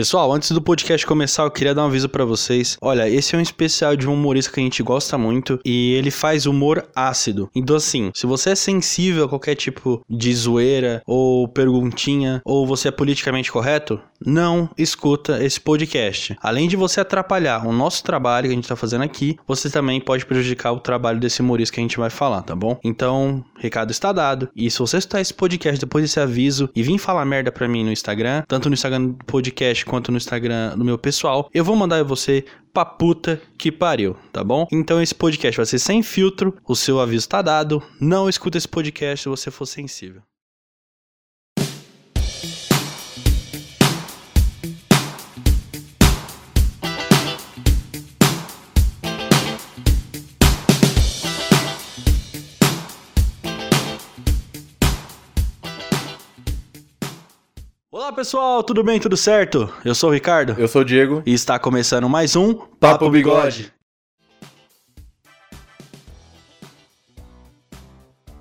Pessoal, antes do podcast começar, eu queria dar um aviso pra vocês. Olha, esse é um especial de um humorista que a gente gosta muito e ele faz humor ácido. Então, assim, se você é sensível a qualquer tipo de zoeira ou perguntinha, ou você é politicamente correto, não escuta esse podcast. Além de você atrapalhar o nosso trabalho que a gente tá fazendo aqui, você também pode prejudicar o trabalho desse humorista que a gente vai falar, tá bom? Então, recado está dado. E se você escutar esse podcast depois desse aviso e vir falar merda pra mim no Instagram, tanto no Instagram do podcast quanto no Instagram do meu pessoal, eu vou mandar você pra puta que pariu, tá bom? Então esse podcast vai ser sem filtro, o seu aviso tá dado. Não escuta esse podcast se você for sensível. Olá pessoal, tudo bem? Tudo certo? Eu sou o Ricardo Eu sou o Diego. e está começando mais um Papo Bigode.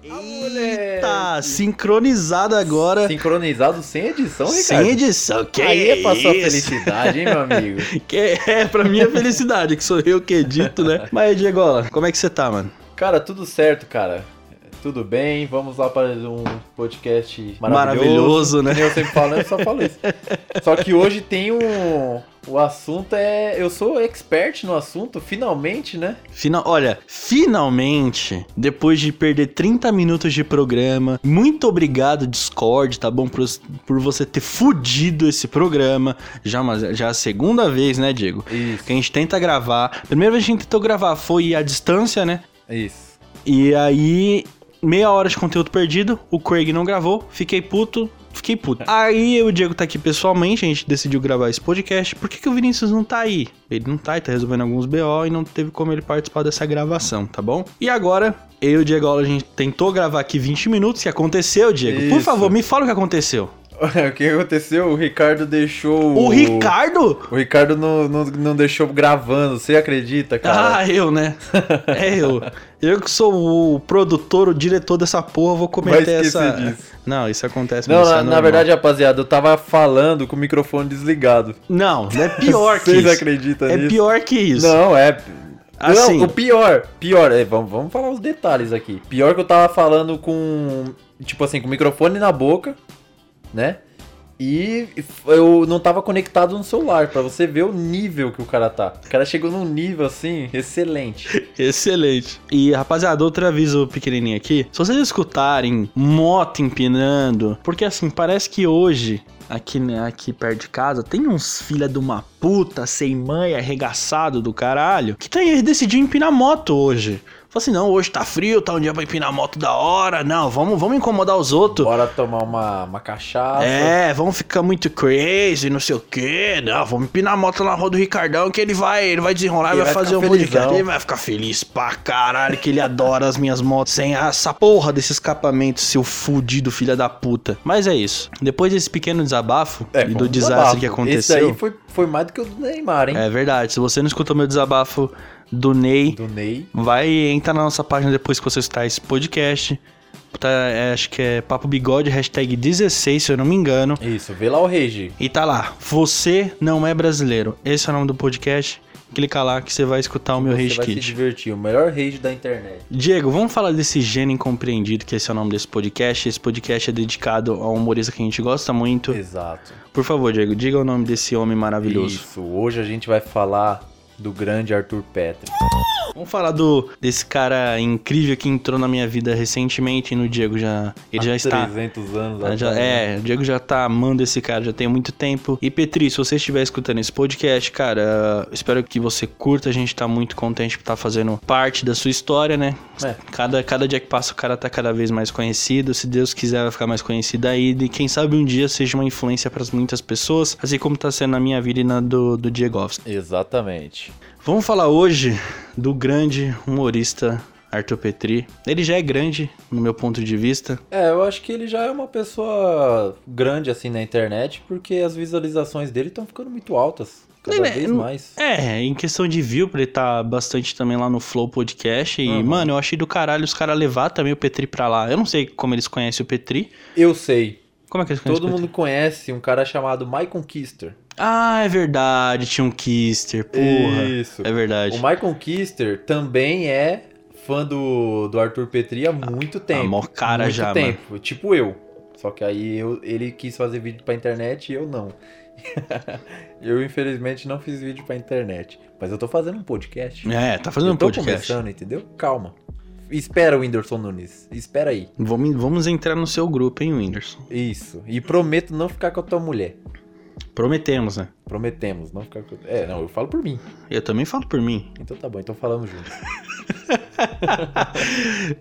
Eita, sincronizado agora. Sincronizado sem edição, Ricardo. Sem edição, que Aí é pra sua felicidade, hein, meu amigo? Que é pra minha felicidade, que sou eu que edito, né? Mas, Diegola, como é que você tá, mano? Cara, tudo certo, cara. Tudo bem, vamos lá para um podcast maravilhoso. Maravilhoso, né? Eu sempre falo, eu só falo isso. Só que hoje tem um... O assunto é... Eu sou expert no assunto, finalmente, né? Final, olha, finalmente, depois de perder 30 minutos de programa, muito obrigado, Discord, tá bom? Por, por você ter fudido esse programa. Já, uma- já a segunda vez, né, Diego? Isso, Que a gente tenta gravar. A primeira vez que a gente tentou gravar foi à distância, né? isso. E aí, meia hora de conteúdo perdido, o Craig não gravou, fiquei puto, fiquei puto. Aí eu e o Diego tá aqui pessoalmente, a gente decidiu gravar esse podcast. Por que, que o Vinícius não tá aí? Ele não tá, ele tá resolvendo alguns BO e não teve como ele participar dessa gravação, tá bom? E agora, eu e o Diego, a gente tentou gravar aqui 20 minutos, o que aconteceu, Diego? Por Isso. favor, me fala o que aconteceu. o que aconteceu? O Ricardo deixou... O Ricardo? O Ricardo não, não, não deixou gravando, você acredita, cara? Ah, eu, né? É eu. Eu que sou o produtor, o diretor dessa porra, vou cometer essa. disso. Não, isso acontece Não, isso na, é na verdade, rapaziada, eu tava falando com o microfone desligado. Não, é pior que Vocês isso. acreditam É nisso? pior que isso. Não, é. Assim. Não, o pior, pior, é, vamos, vamos falar os detalhes aqui. Pior que eu tava falando com, tipo assim, com o microfone na boca, né? E eu não tava conectado no celular, pra você ver o nível que o cara tá. O cara chegou num nível assim, excelente. Excelente. E, rapaziada, outro aviso pequenininho aqui. Se vocês escutarem moto empinando, porque assim, parece que hoje, aqui, né, aqui perto de casa, tem uns filha de uma puta sem mãe, arregaçado do caralho, que tem, decidiu empinar moto hoje. Falei assim, não, hoje tá frio, tá um dia pra empinar moto da hora. Não, vamos, vamos incomodar os outros. Bora tomar uma, uma cachaça. É, vamos ficar muito crazy, não sei o quê. Não, vamos empinar a moto na rua do Ricardão que ele vai, ele vai desenrolar, Ele vai, vai fazer um podcast. Ele vai ficar feliz pra caralho, que ele adora as minhas motos sem essa porra desse escapamento, seu fudido filha da puta. Mas é isso. Depois desse pequeno desabafo É, e do desastre desabafo. que aconteceu. aí foi, foi mais do que o do Neymar, hein? É verdade. Se você não escutou meu desabafo do Ney, Do Ney. vai entrar na nossa página depois que você escutar esse podcast. Tá, é, acho que é Papo Bigode, hashtag 16, se eu não me engano. Isso, vê lá o Regi. E tá lá, você não é brasileiro. Esse é o nome do podcast. Clica lá que você vai escutar o meu Você Rage vai se Kit. divertir, o melhor rage da internet. Diego, vamos falar desse gênio incompreendido, que esse é o nome desse podcast. Esse podcast é dedicado a um humorista que a gente gosta muito. Exato. Por favor, Diego, diga o nome desse homem maravilhoso. Isso, hoje a gente vai falar do grande Arthur Petri. Vamos falar do desse cara incrível que entrou na minha vida recentemente e no Diego já. Ele já Há está. 300 anos Ah, já- é, o Diego já tá amando esse cara já tem muito tempo. E Petri, se você estiver escutando esse podcast, cara, uh, espero que você curta. A gente tá muito contente por estar fazendo parte da sua história, né? É. Cada, cada dia que passa, o cara tá cada vez mais conhecido. Se Deus quiser, vai ficar mais conhecido aí. E quem sabe um dia seja uma influência para muitas pessoas, assim como tá sendo na minha vida e na do, do Diegovski. Exatamente. Vamos falar hoje do grande humorista Arthur Petri. Ele já é grande, no meu ponto de vista. É, eu acho que ele já é uma pessoa grande assim na internet, porque as visualizações dele estão ficando muito altas. Cada Ele vez mais. É, em questão de view, ele tá bastante também lá no Flow Podcast. E, Uhum. mano, eu achei do caralho os caras levar também o Petri pra lá. Eu não sei como eles conhecem o Petri. Eu sei. Como é que eles conhecem Todo mundo conhece um cara chamado Michael Kister. Ah, é verdade, tinha um Kister, porra. Isso. É verdade. O Michael Kister também é fã do, do Arthur Petri há muito tempo. mó cara muito já, tempo. Tipo eu. Só que aí eu, ele quis fazer vídeo pra internet e eu não. eu, infelizmente, não fiz vídeo pra internet. Mas eu tô fazendo um podcast. É, tá fazendo eu um tô podcast. começando, entendeu? Calma. Espera, Whindersson Nunes. Espera aí. Vamos, vamos entrar no seu grupo, hein, Whindersson? Isso. E prometo não ficar com a tua mulher. Prometemos, né? Prometemos, não ficar com. É, não, eu falo por mim. Eu também falo por mim. Então tá bom, então falamos juntos.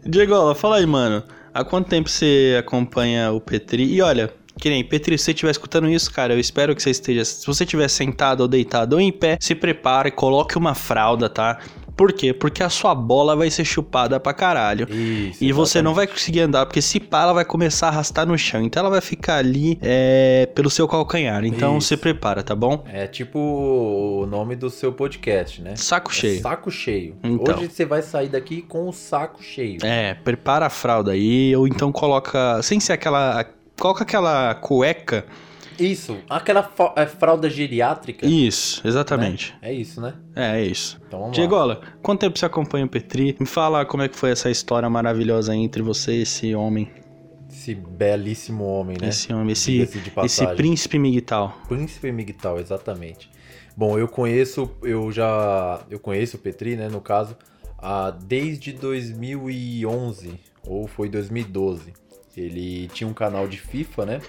Diego, fala aí, mano. Há quanto tempo você acompanha o Petri? E olha, que nem Petri, se você estiver escutando isso, cara, eu espero que você esteja. Se você estiver sentado ou deitado ou em pé, se prepare, coloque uma fralda, tá? Por quê? Porque a sua bola vai ser chupada pra caralho. Isso. E você não vai conseguir andar, porque se pá, ela vai começar a arrastar no chão. Então ela vai ficar ali é, pelo seu calcanhar. Então Isso. se prepara, tá bom? É tipo o nome do seu podcast, né? Saco É cheio. saco cheio. Então. Hoje você vai sair daqui com o saco cheio. É, prepara a fralda aí, ou então coloca. Sem ser aquela. Coloca aquela cueca. Isso, aquela é, fralda geriátrica. Isso, exatamente. É isso, né? É, é isso. Então vamos lá. Diegola, quanto tempo você acompanha o Petri? Me fala como é que foi essa história maravilhosa entre você e esse homem. Esse belíssimo homem, né? Esse homem, esse, esse príncipe migtal. Príncipe Migtal, exatamente. Bom, eu conheço, eu já, eu conheço o Petri, né, no caso, ah, desde 2011, ou foi 2012. Ele tinha um canal de FIFA, né?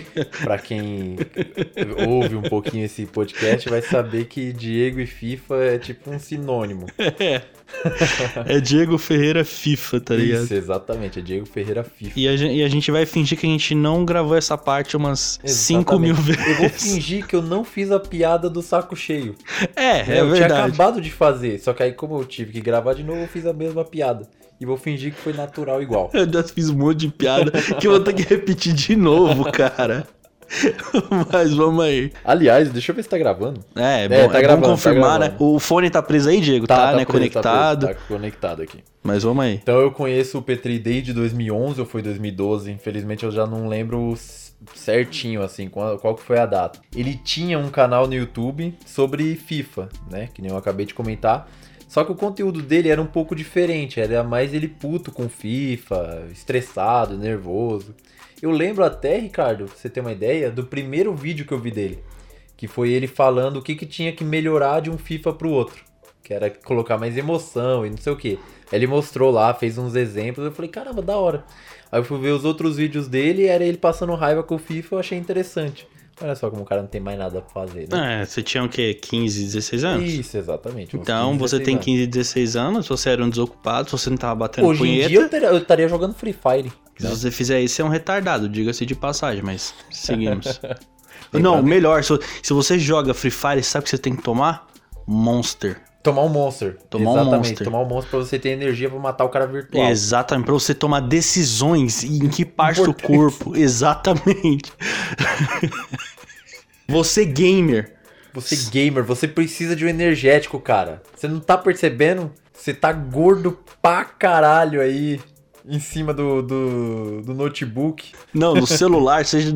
Pra quem ouve um pouquinho esse podcast, vai saber que Diego e FIFA é tipo um sinônimo. É Diego Ferreira FIFA, tá ligado? Isso, exatamente, é Diego Ferreira FIFA. E a, gen- e a gente vai fingir que a gente não gravou essa parte umas 5 mil vezes. Eu vou fingir que eu não fiz a piada do saco cheio. É, é eu tinha verdade. acabado de fazer, só que aí como eu tive que gravar de novo, eu fiz a mesma piada. E vou fingir que foi natural igual. Eu já fiz um monte de piada que eu vou ter que repetir de novo, cara. Mas vamos aí. Aliás, deixa eu ver se tá gravando. É, é bom, É, é tá bom gravando, tá confirmar, né? gravando. O fone tá preso aí, Diego? Tá, né? preso, Conectado. Tá, preso, tá conectado aqui. Mas vamos aí. Então eu conheço o Petri desde 2011 ou foi 2012. Infelizmente eu já não lembro certinho assim qual, qual que foi a data. Ele tinha um canal no YouTube sobre FIFA, né? Que nem eu acabei de comentar. Só que o conteúdo dele era um pouco diferente. Era mais ele puto com FIFA, estressado, nervoso. Eu lembro até, Ricardo, pra você ter uma ideia, do primeiro vídeo que eu vi dele. Que foi ele falando o que, que tinha que melhorar de um FIFA pro outro. Que era colocar mais emoção e não sei o que. Ele mostrou lá, fez uns exemplos, eu falei, caramba, da hora. Aí eu fui ver os outros vídeos dele, era ele passando raiva com o FIFA, eu achei interessante. Olha só como o cara não tem mais nada pra fazer, né? É, você tinha o quê? 15, 16 anos? Isso, exatamente. Então, 15, você 16 tem anos. 15, 16 anos, você era um desocupado, você não tava batendo Hoje punheta. em dia eu, teria- eu estaria jogando Free Fire. Se você fizer isso, você é um retardado, diga-se de passagem, mas seguimos. Não, melhor, se, se você joga Free Fire, sabe o que você tem que tomar? Monster. Tomar um Monster. Tomar um Exatamente, Monster. tomar um Monster pra você ter energia pra matar o cara virtual. Exatamente, pra você tomar decisões em que parte do corpo. Exatamente. você gamer. Você gamer, você precisa de um energético, cara. Você não tá percebendo? Você tá gordo pra caralho aí em cima do, do, do notebook. Não, no celular, seja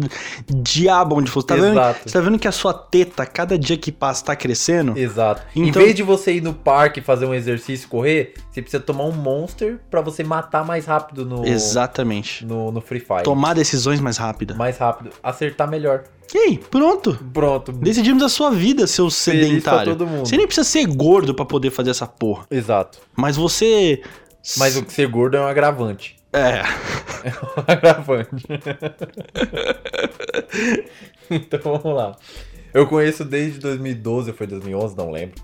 diabo onde for. Você tá, vendo, Exato. você tá vendo que a sua teta, cada dia que passa, tá crescendo? Exato. Em Então- vez de você ir no parque fazer um exercício e correr, você precisa tomar um Monster pra você matar mais rápido no, Exatamente. no, no Free Fire. Tomar decisões mais rápidas. Mais rápido. Acertar melhor. E aí, pronto. Pronto. Decidimos a sua vida, seu sedentário. todo mundo. Você nem precisa ser gordo pra poder fazer essa porra. Exato. Mas você. Mas o ser gordo é um agravante. É. um agravante. então vamos lá. Eu conheço desde 2012, ou foi 2011, não lembro.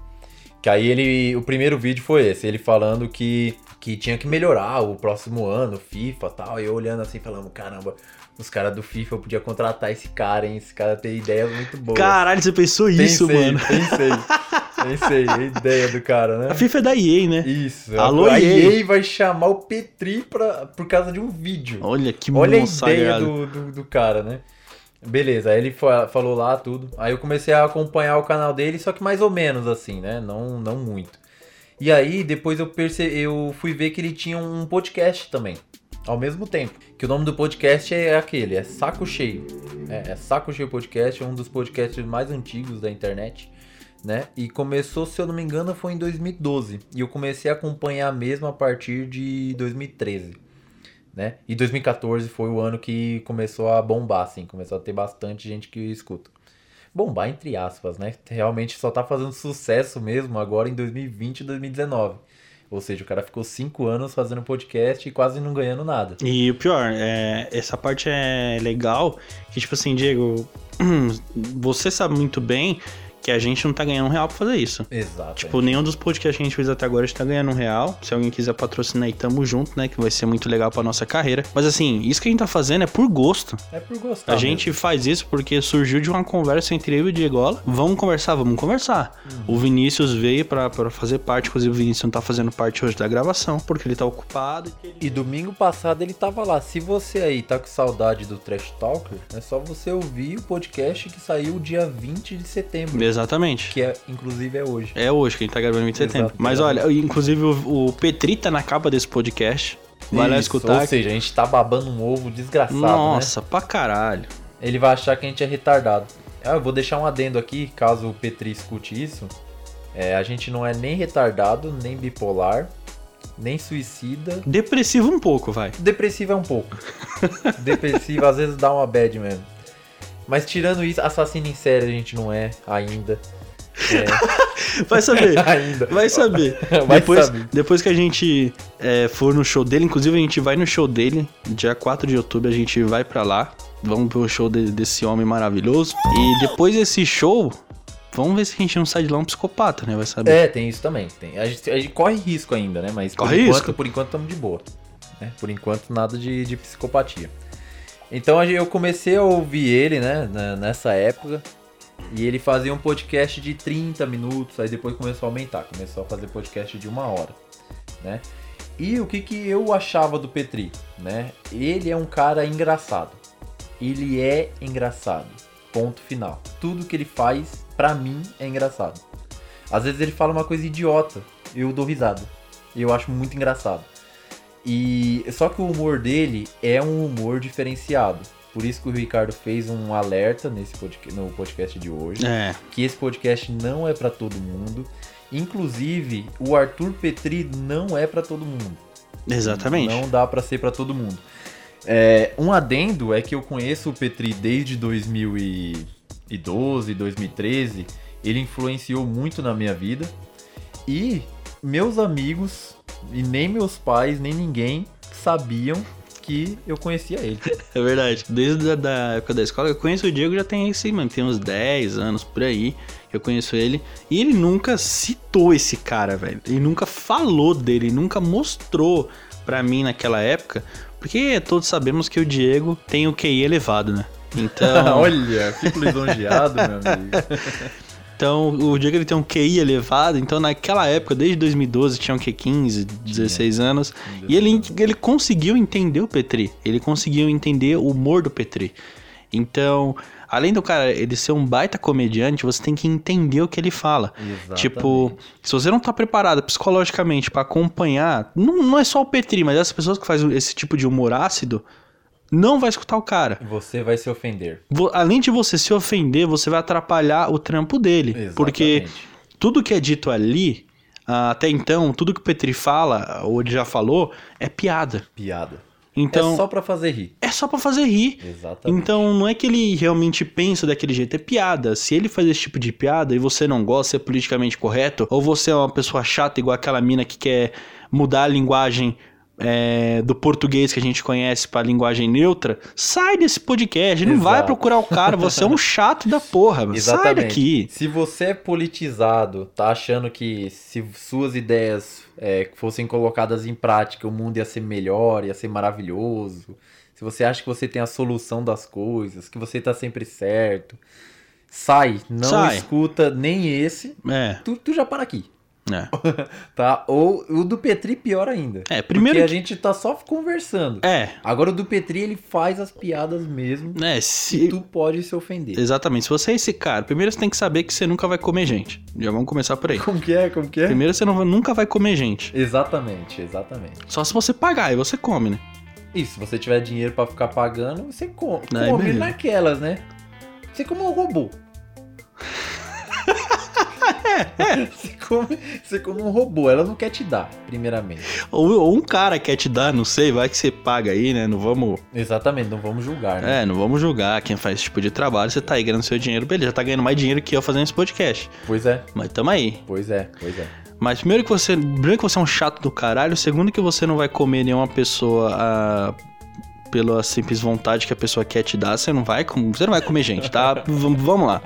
Que aí ele. O primeiro vídeo foi esse, ele falando que, que tinha que melhorar o próximo ano, FIFA e tal. E eu olhando assim, falando, caramba, os caras do FIFA eu podia contratar esse cara, hein? Esse cara tem ideias muito boas. Caralho, você pensou isso, pensei, mano. Pensei, pensei, a ideia do cara, né? A FIFA é da EA, né? Isso. Alô, a EA. EA vai chamar o Petri pra, por causa de um vídeo. Olha que Olha a ideia do, do, do cara, né? Beleza, aí ele fa- falou lá tudo. Aí eu comecei a acompanhar o canal dele, só que mais ou menos assim, né? Não, não muito. E aí depois eu perce... eu fui ver que ele tinha um podcast também. Ao mesmo tempo. Que o nome do podcast é aquele, é Saco Cheio. É, é Saco Cheio Podcast, é um dos podcasts mais antigos da internet. Né? E começou, se eu não me engano, foi em 2012. E eu comecei a acompanhar mesmo a partir de 2013. Né? E 2014 foi o ano que começou a bombar, assim, começou a ter bastante gente que escuta. Bombar entre aspas, né? Realmente só tá fazendo sucesso mesmo agora em 2020 e 2019. Ou seja, o cara ficou cinco anos fazendo podcast e quase não ganhando nada. E o pior, é, essa parte é legal, que tipo assim, Diego, você sabe muito bem que a gente não tá ganhando um real pra fazer isso. Exato. Tipo, nenhum dos podcasts que a gente fez até agora está ganhando um real. Se alguém quiser patrocinar aí, tamo junto, né? Que vai ser muito legal pra nossa carreira. Mas assim, isso que a gente tá fazendo é por gosto. É por gostar. A gente faz isso porque surgiu de uma conversa entre eu e o Diegola. Vamos conversar, vamos conversar. Uhum. O Vinícius veio pra, pra fazer parte, inclusive o Vinícius não tá fazendo parte hoje da gravação, porque ele tá ocupado. e ele- E domingo passado ele tava lá. Se você aí tá com saudade do Trash Talker, é só você ouvir o podcast que saiu dia 20 de setembro. Exatamente. Que é, inclusive é hoje. É hoje que a gente tá gravando em 20 de setembro. Mas olha, inclusive o, o Petri tá na capa desse podcast. Vai lá escutar. Ou seja, a gente tá babando um ovo desgraçado, né? Nossa, pra caralho. Ele vai achar que a gente é retardado. Ah, eu vou deixar um adendo aqui, caso o Petri escute isso. É, a gente não é nem retardado, nem bipolar, nem suicida. Depressivo um pouco, vai. Depressivo é um pouco. Depressivo às vezes dá uma bad mesmo. Mas tirando isso, assassino em série a gente não é ainda. É, Vai saber. ainda. Vai saber. Vai depois, saber. depois que a gente é, for no show dele, inclusive a gente vai no show dele, dia 4 de outubro a gente vai pra lá. Vamos pro show de- desse homem maravilhoso. E depois desse show, vamos ver se a gente não sai de lá um psicopata, né? Vai saber. É, tem isso também. Tem. A, gente, a gente corre risco ainda, né? Mas por Corre enquanto, risco. por enquanto estamos de boa. né? Por enquanto, nada de, de psicopatia. Então eu comecei a ouvir ele, né? nessa época. E ele fazia um podcast de 30 minutos, aí depois começou a aumentar, começou a fazer podcast de uma hora, né? E o que, que eu achava do Petri, né? Ele é um cara engraçado. Ele é engraçado. Ponto final. Tudo que ele faz, pra mim, é engraçado. Às vezes ele fala uma coisa idiota, eu dou risada. Eu acho muito engraçado. E só que o humor dele é um humor diferenciado. Por isso que o Ricardo fez um alerta nesse podcast, no podcast de hoje É, que esse podcast não é pra todo mundo. Inclusive, o Arthur Petri não é pra todo mundo. exatamente. Não dá pra ser pra todo mundo. É, um adendo é que eu conheço o Petri desde 2012, 2013. Ele influenciou muito na minha vida. E meus amigos, e nem meus pais, nem ninguém sabiam que eu conhecia ele. É verdade. Desde a da época da escola, eu conheço o Diego já tem esse, mano, tem uns 10 anos por aí. que Eu conheço ele. E ele nunca citou esse cara, velho. Ele nunca falou dele, nunca mostrou pra mim naquela época. Porque todos sabemos que o Diego tem o QI elevado, né? Então, Olha, fico lisonjeado, meu amigo. então, o Diego ele tem um QI elevado. Então, naquela época, desde 2012, tinha o que 15, 16 anos. E ele, ele conseguiu entender o Petri. Ele conseguiu entender o humor do Petri. Então, além do cara ele ser um baita comediante, você tem que entender o que ele fala. Exatamente. Tipo, se você não tá preparado psicologicamente pra acompanhar, não, não é só o Petri, mas essas pessoas que fazem esse tipo de humor ácido, não vai escutar o cara. Você vai se ofender. Além de você se ofender, você vai atrapalhar o trampo dele. Exatamente. Porque tudo que é dito ali, ah, até então, tudo que o Petri fala, ou ele já falou, é piada. Piada. Então, é só pra fazer rir. é só pra fazer rir. Exatamente. Então não é que ele realmente pensa daquele jeito, é piada. Se ele faz esse tipo de piada e você não gosta, é politicamente correto, ou você é uma pessoa chata igual aquela mina que quer mudar a linguagem é, do português que a gente conhece pra linguagem neutra, sai desse podcast, não vai Exato. procurar o cara, você é um chato da porra, mano. sai daqui. Se você é politizado, tá achando que se suas ideias é, fossem colocadas em prática, o mundo ia ser melhor, ia ser maravilhoso. Se você acha que você tem a solução das coisas, que você tá sempre certo, sai. Não Sai. escuta nem esse. É, Tu, tu já para aqui, é. tá? Ou o do Petri pior ainda. É, primeiro Porque a que- gente tá só conversando. É, Agora o do Petri, ele faz as piadas mesmo. é, E se... tu pode se ofender. Exatamente, se você é esse cara, primeiro você tem que saber que você nunca vai comer gente. Já vamos começar por aí. Como que é? Como que é? Primeiro você não nunca vai comer gente. Exatamente, exatamente. Só se você pagar e você come, né? E se você tiver dinheiro pra ficar pagando, você Aí, come beleza. naquelas, né? Você come um robô. você, come, você come um robô, ela não quer te dar, primeiramente. Ou, ou um cara quer te dar, não sei, vai que você paga aí, né? Não vamos. Exatamente, não vamos julgar, né? É, não vamos julgar quem faz esse tipo de trabalho. Você tá aí ganhando seu dinheiro, beleza, tá ganhando mais dinheiro que eu fazendo esse podcast. Pois é, Mas tamo aí. pois é, pois é. Mas primeiro que você. Primeiro que você é um chato do caralho, segundo que você não vai comer nenhuma pessoa ah, pela simples vontade que a pessoa quer te dar, você não vai você não vai comer gente, tá? Vamos lá.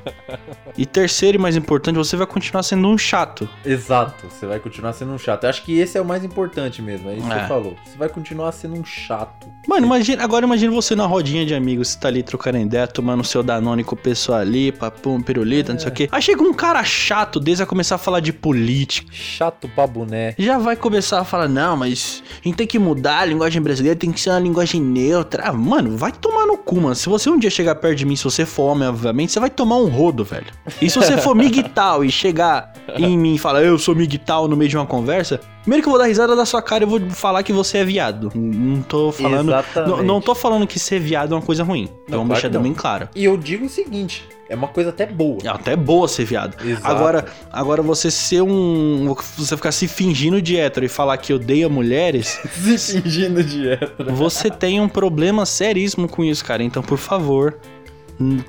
E terceiro e mais importante, você vai continuar sendo um chato. Exato, você vai continuar sendo um chato. Eu acho que esse é o mais importante mesmo, é isso que É. você falou. Você vai continuar sendo um chato. Mano, imagina, agora imagina você na rodinha de amigos, você tá ali trocando ideia, tomando seu Danone com o pessoal ali, papum, pirulita, não sei o quê. Aí chega um cara chato desse a começar a falar de política. Chato pra boné. Já vai começar a falar, não, mas a gente tem que mudar a linguagem brasileira, tem que ser uma linguagem neutra. Ah, Mano, vai tomar no cu, mano. Se você um dia chegar perto de mim, se você for homem, obviamente, você vai tomar um rodo, velho. E se você for migtal e chegar em mim e falar, eu sou migtal no meio de uma conversa, primeiro que eu vou dar risada da sua cara, eu vou falar que você é viado. Não tô falando. Não, não tô falando que ser viado é uma coisa ruim. Não, Vamos claro deixar não. bem claro. E eu digo o seguinte, é uma coisa até boa. É até boa ser viado. Exato. Agora, agora você ser um. Você ficar se fingindo de hétero e falar que odeia mulheres, Se fingindo de hétero. você tem um problema seríssimo com isso, cara. Então, por favor,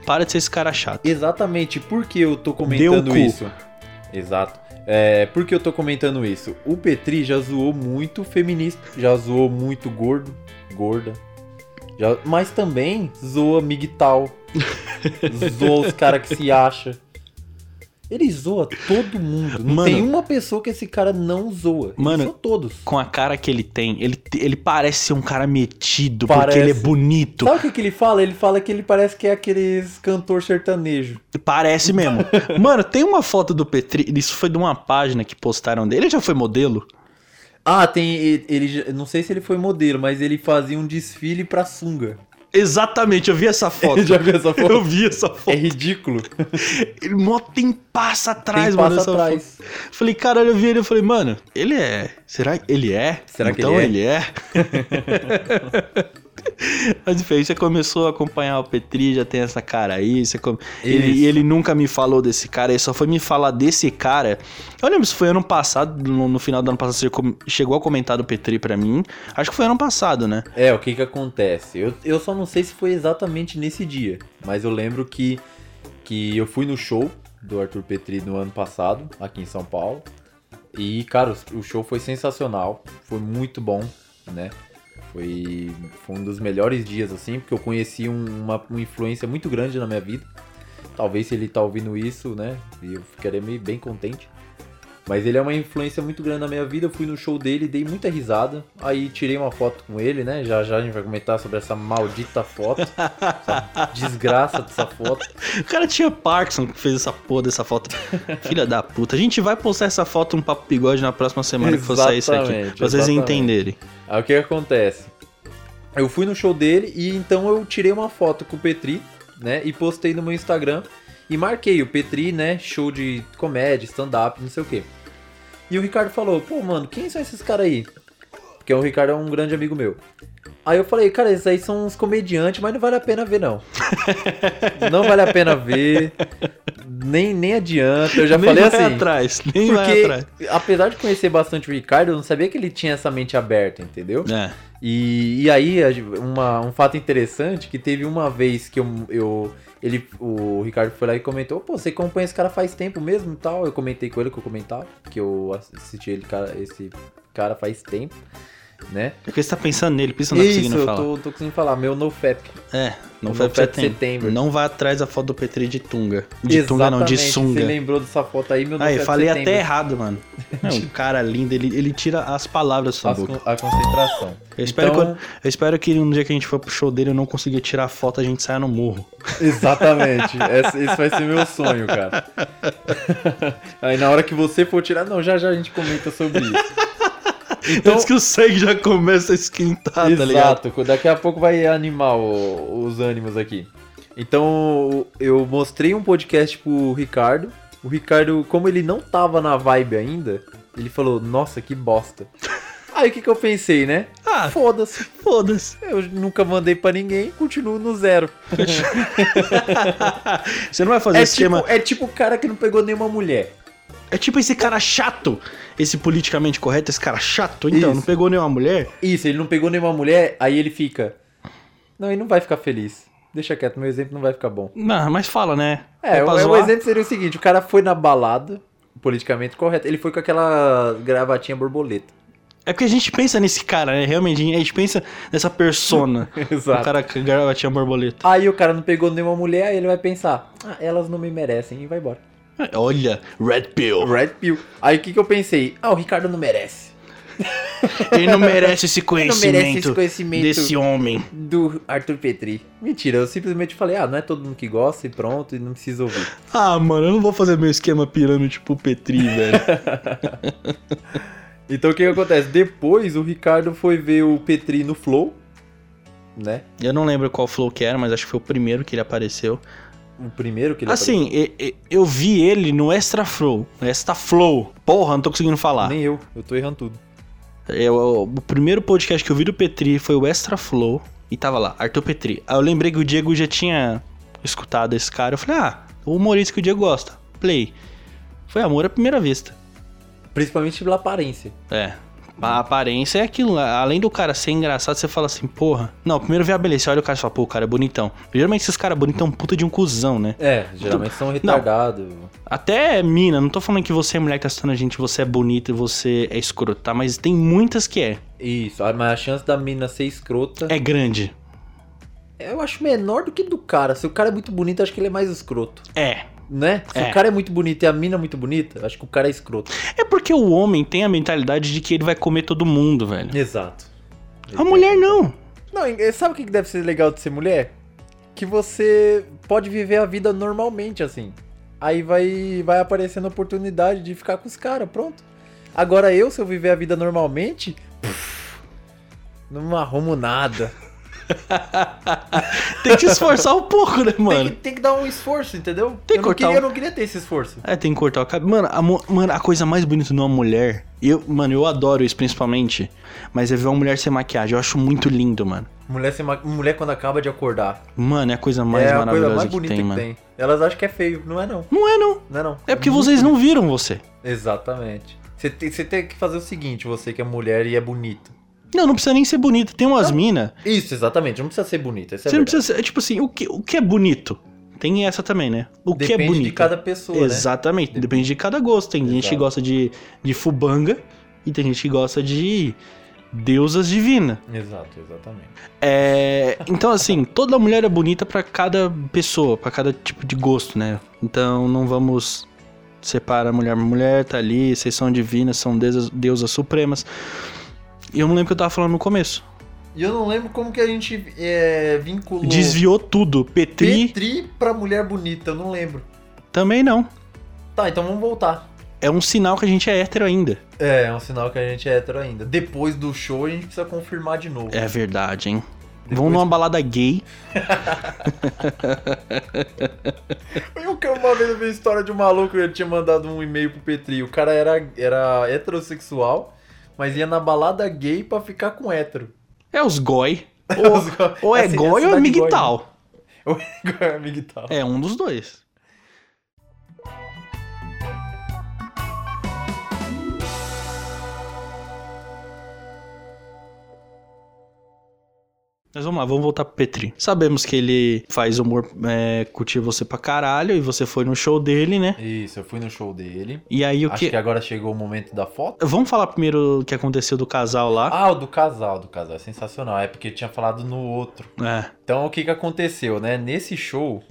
para de ser esse cara chato. Exatamente, por que eu tô comentando isso? Exato. É, por que eu tô comentando isso? O Petri já zoou muito feminista, já zoou muito gordo, gorda. Já- mas também zoa migtal. zoa os caras que se acha. Ele zoa todo mundo. Não Mano. tem uma pessoa que esse cara não zoa. Ele Mano, zoa todos. Com a cara que ele tem, ele, ele parece ser um cara metido, Parece. porque ele é bonito. Sabe o que, que ele fala? Ele fala que ele parece que é aqueles cantor sertanejo. Parece mesmo. Mano, tem uma foto do Petri. Isso foi de uma página que postaram dele. Ele já foi modelo? Ah, tem. Ele, não sei se ele foi modelo, mas ele fazia um desfile pra sunga. Exatamente, eu vi essa foto. Já viu essa foto? Eu vi essa foto. É ridículo. Ele mó tem passa atrás, Tem mano. passa atrás. foto. Falei, caralho, eu vi ele. Eu falei, mano, ele é. Será que ele é? Será que então ele ele é? Mas enfim, você começou a acompanhar o Petri, já tem essa cara aí. Você come- ele, ele nunca me falou desse cara, ele só foi me falar desse cara. Eu lembro se foi ano passado, no, no final do ano passado, você com- chegou a comentar do Petri pra mim. Acho que foi ano passado, né? É, o que que acontece? Eu, eu só não sei se foi exatamente nesse dia, mas eu lembro que, que eu fui no show do Arthur Petri no ano passado, aqui em São Paulo. E, cara, o show foi sensacional, foi muito bom, né? Foi, foi um dos melhores dias, assim, porque eu conheci um- uma, uma influência muito grande na minha vida. Talvez se ele tá ouvindo isso, né? E eu ficaria meio bem contente. Mas ele é uma influência muito grande na minha vida. Eu fui no show dele, dei muita risada. Aí tirei uma foto com ele, né? Já já a gente vai comentar sobre essa maldita foto. essa desgraça dessa foto. O cara tinha Parkinson que fez essa porra dessa foto. Filha da puta. A gente vai postar essa foto no Papo Bigode na próxima semana que for sair isso aqui. Exatamente, Pra vocês entenderem. Aí o que que acontece? Eu fui no show dele e então eu tirei uma foto com o Petri, né? E postei no meu Instagram e marquei o Petri, né? Show de comédia, stand-up, não sei o quê. E o Ricardo falou, pô, mano, quem são esses caras aí? Porque o Ricardo é um grande amigo meu. Aí eu falei, cara, esses aí são uns comediantes, mas não vale a pena ver, não. não vale a pena ver. Nem, nem adianta. Eu já nem falei vai assim. atrás, nem vai Porque, atrás. apesar de conhecer bastante o Ricardo, eu não sabia que ele tinha essa mente aberta, entendeu? É. E, e aí, uma, um fato interessante, que teve uma vez que eu, eu ele, o Ricardo foi lá e comentou, pô, você acompanha esse cara faz tempo mesmo e tal. Eu comentei com ele que eu comentava, que eu assisti ele, cara, esse cara faz tempo, né? É porque você tá pensando nele, por isso não Isso, conseguindo eu falar. tô, tô conseguindo falar, meu NoFap. É, não No pra Pet Setembro. Não vai atrás da foto do Petri de tunga. De tunga não, de Exatamente, sunga. Você lembrou dessa foto aí, meu Aí, NoFap falei Setembro. até errado, mano. É um cara lindo, ele, ele tira as palavras da sua As boca. a concentração. Eu espero, Então- que, eu espero que um dia que a gente for pro show dele eu não consiga tirar foto a gente saia no morro. Exatamente. Esse vai ser meu sonho, cara. Aí na hora que você for tirar, não, já já a gente comenta sobre isso. Então, Antes que o sangue já começa a esquentar, tá ligado? exato. Daqui a pouco vai animar o- os ânimos aqui. Então, eu mostrei um podcast pro Ricardo. O Ricardo, como ele não tava na vibe ainda, ele falou: "Nossa, que bosta". Aí o que que eu pensei, né? Ah, Foda-se. foda-se. Eu nunca mandei pra ninguém, continuo no zero. Você não vai fazer É esquema. tipo, é tipo o cara que não pegou nenhuma mulher. É tipo esse cara chato. Esse politicamente correto, esse cara chato. Então, Isso. não pegou nenhuma mulher? Isso, ele não pegou nenhuma mulher, aí ele fica. Não, ele não vai ficar feliz. Deixa quieto, meu exemplo não vai ficar bom. Não, mas fala, né? É, pra o, o zoar? exemplo seria o seguinte: o cara foi na balada, politicamente correto, ele foi com aquela gravatinha borboleta. É porque a gente pensa nesse cara, né? Realmente, a gente pensa nessa persona. Exato. O cara que gravatinha borboleta. Aí o cara não pegou nenhuma mulher, aí ele vai pensar: ah, elas não me merecem, e vai embora. Olha, Red Pill. Red Pill. Aí o que, que eu pensei? Ah, o Ricardo não merece. Ele não merece esse Ele não conhecimento, merece esse conhecimento desse homem. do Arthur Petri. Mentira, eu simplesmente falei: ah, não é todo mundo que gosta e pronto, e não precisa ouvir. Ah, mano, eu não vou fazer meu esquema pirâmide tipo Petri, velho. Então o que, que acontece? Depois o Ricardo foi ver o Petri no Flow, né? eu não lembro qual flow que era, mas acho que foi o primeiro que ele apareceu. O primeiro que ele Assim, e- eu vi ele no Extra Flow. Extra Flow. Porra, não tô conseguindo falar. Nem eu, eu tô errando tudo. Eu- o primeiro podcast que eu vi do Petri foi o Extra Flow. E tava lá, Arthur Petri. Aí eu lembrei que o Diego já tinha escutado esse cara. Eu falei, ah, o humorista que o Diego gosta. Play. Foi amor à primeira vista. Principalmente pela aparência. É. A aparência é aquilo. Além do cara ser engraçado, você fala assim, porra. Não, primeiro vê a beleza. Você olha o cara e fala, pô, o cara é bonitão. Geralmente esses caras bonitos é puta de um cuzão, né? É, geralmente são retardados. Até mina, não tô falando que você é mulher que tá assistindo a gente, você é bonita e você é escroto, tá? Mas tem muitas que é. Isso, mas a chance da mina ser escrota É grande. eu acho menor do que do cara. Se o cara é muito bonito, acho que ele é mais escroto. É. Né? Se É. o cara é muito bonito e a mina é muito bonita, acho que o cara é escroto. É porque o homem tem a mentalidade de que ele vai comer todo mundo, velho. Exato. A mulher não. Não, sabe o que que deve ser legal de ser mulher? Que você pode viver a vida normalmente, assim. Aí vai, vai aparecendo a oportunidade de ficar com os caras, pronto. Agora eu, se eu viver a vida normalmente, pff, não arrumo nada. Tem que se esforçar um pouco, né, Tem que, mano? tem que dar um esforço, entendeu? Tem que eu, não queria, o- eu não queria ter esse esforço. É, tem que cortar o cabelo. Mano a, mo- mano, a coisa mais bonita numa mulher. Eu, mano, eu adoro isso principalmente. Mas é ver uma mulher sem maquiagem. Eu acho muito lindo, mano. Mulher, sem ma- mulher quando acaba de acordar. Mano, é a coisa mais é a coisa maravilhosa mais que bonita tem, que mano. tem. Elas acham que é feio. Não é não. Não é, não. Não é não. É porque vocês não bonito. viram você. Exatamente. Você tem, você tem que fazer o seguinte, você que é mulher e é bonito. Não, não precisa nem ser bonito. Tem umas mina. Isso, exatamente. Não precisa ser bonito. Isso é Você não precisa ser. É tipo assim, o que, o que é bonito? Tem essa também, né? O que é Depende bonito? de cada pessoa, né? Exatamente, depende de cada gosto. Tem gente que Exato. gosta de, de fubanga e tem gente que gosta de deusas divinas. Exato, exatamente. É, então, assim, toda mulher é bonita pra cada pessoa, pra cada tipo de gosto, né? Então não vamos separar mulher mulher, tá ali, vocês são divinas, são deusas, deusas supremas. E eu não lembro o que eu tava falando no começo. E eu não lembro como que a gente é, vinculou Desviou tudo. Petri Petri pra mulher bonita, eu não lembro. também não. Tá, então vamos voltar. É um sinal que a gente é hétero ainda. É, é um sinal que a gente é hétero ainda. Depois do show a gente precisa confirmar de novo. É verdade, hein? Depois- Vamos numa balada gay. Eu que uma vez eu vi a história de um maluco que ele tinha mandado um e-mail pro Petri. O cara era, era heterossexual, mas ia na balada gay pra ficar com hétero. É os goi. Os- Ou é Essa- goi ou é cidade goi, migtal. né? Ou é migtal. É um dos dois. Mas vamos lá, vamos voltar pro Petri. Sabemos que ele faz humor, é, curtir você pra caralho, e você foi no show dele, né? Isso, eu fui no show dele. E aí o Acho que... que agora chegou o momento da foto. Vamos falar primeiro o que aconteceu do casal lá. Ah, o do casal, do casal. É sensacional. É porque eu tinha falado no outro. É. Então o que que aconteceu, né? Nesse show,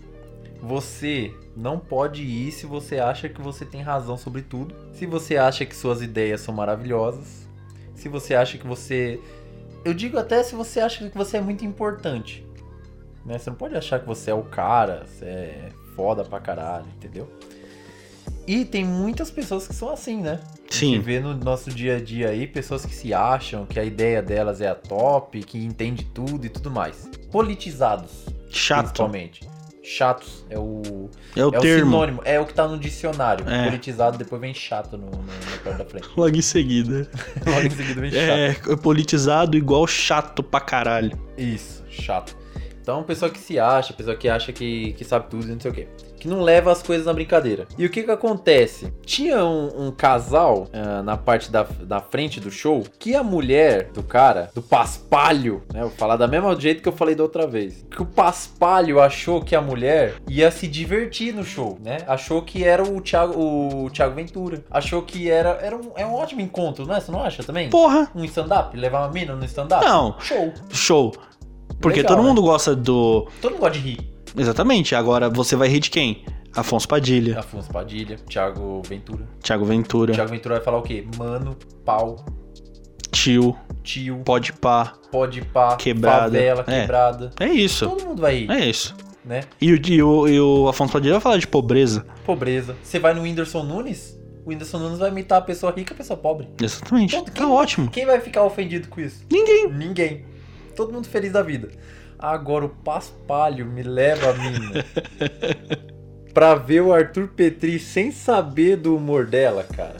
você não pode ir se você acha que você tem razão sobre tudo. Se você acha que suas ideias são maravilhosas. Se você acha que você. Eu digo até se você acha que você é muito importante. Né? Você não pode achar que você é o cara, você é foda pra caralho, entendeu? E tem muitas pessoas que são assim, né? A Sim. gente vê no nosso dia a dia aí pessoas que se acham que a ideia delas é a top, que entende tudo e tudo mais. Politizados, Chato. principalmente. Chatos é o, É o é o termo. sinônimo, é o que tá no dicionário. É. Politizado, depois vem chato no, no, na parte da frente. Logo em seguida. Logo em seguida vem chato. É, politizado igual chato pra caralho. Isso, chato. Então, pessoa que se acha, pessoa que acha que, que sabe tudo e não sei o quê. Que não leva as coisas na brincadeira. E o que que acontece? Tinha um, um casal ah, na parte da, da frente do show que a mulher do cara, do paspalho, né? Vou falar da mesma jeito que eu falei da outra vez. Que o paspalho achou que a mulher ia se divertir no show, né? Achou que era o Thiago, o Thiago Ventura. Achou que era, era um, é um ótimo encontro, não é? Você não acha também? Porra, Um stand-up? Levar uma mina no stand-up? Não. Show. show. Porque Legal, todo né? mundo gosta do. Todo mundo gosta de rir. Exatamente. Agora você vai rir de quem? Afonso Padilha, Afonso Padilha, Thiago Ventura. Thiago Ventura, Thiago Ventura vai falar o quê? Mano, pau, Tio, tio, Pode Pá. pode pá, Quebrada. favela, É. quebrada. É isso. Todo mundo vai rir, É isso. né? E o, e, o, e o Afonso Padilha vai falar de pobreza. Pobreza. Você vai no Whindersson Nunes, o Whindersson Nunes vai imitar a pessoa rica e a pessoa pobre. Exatamente. Tá Quem- ótimo. Quem vai ficar ofendido com isso? Ninguém. Ninguém. Todo mundo feliz da vida. Agora o Paspalho me leva a mina pra ver o Arthur Petri sem saber do humor dela, cara.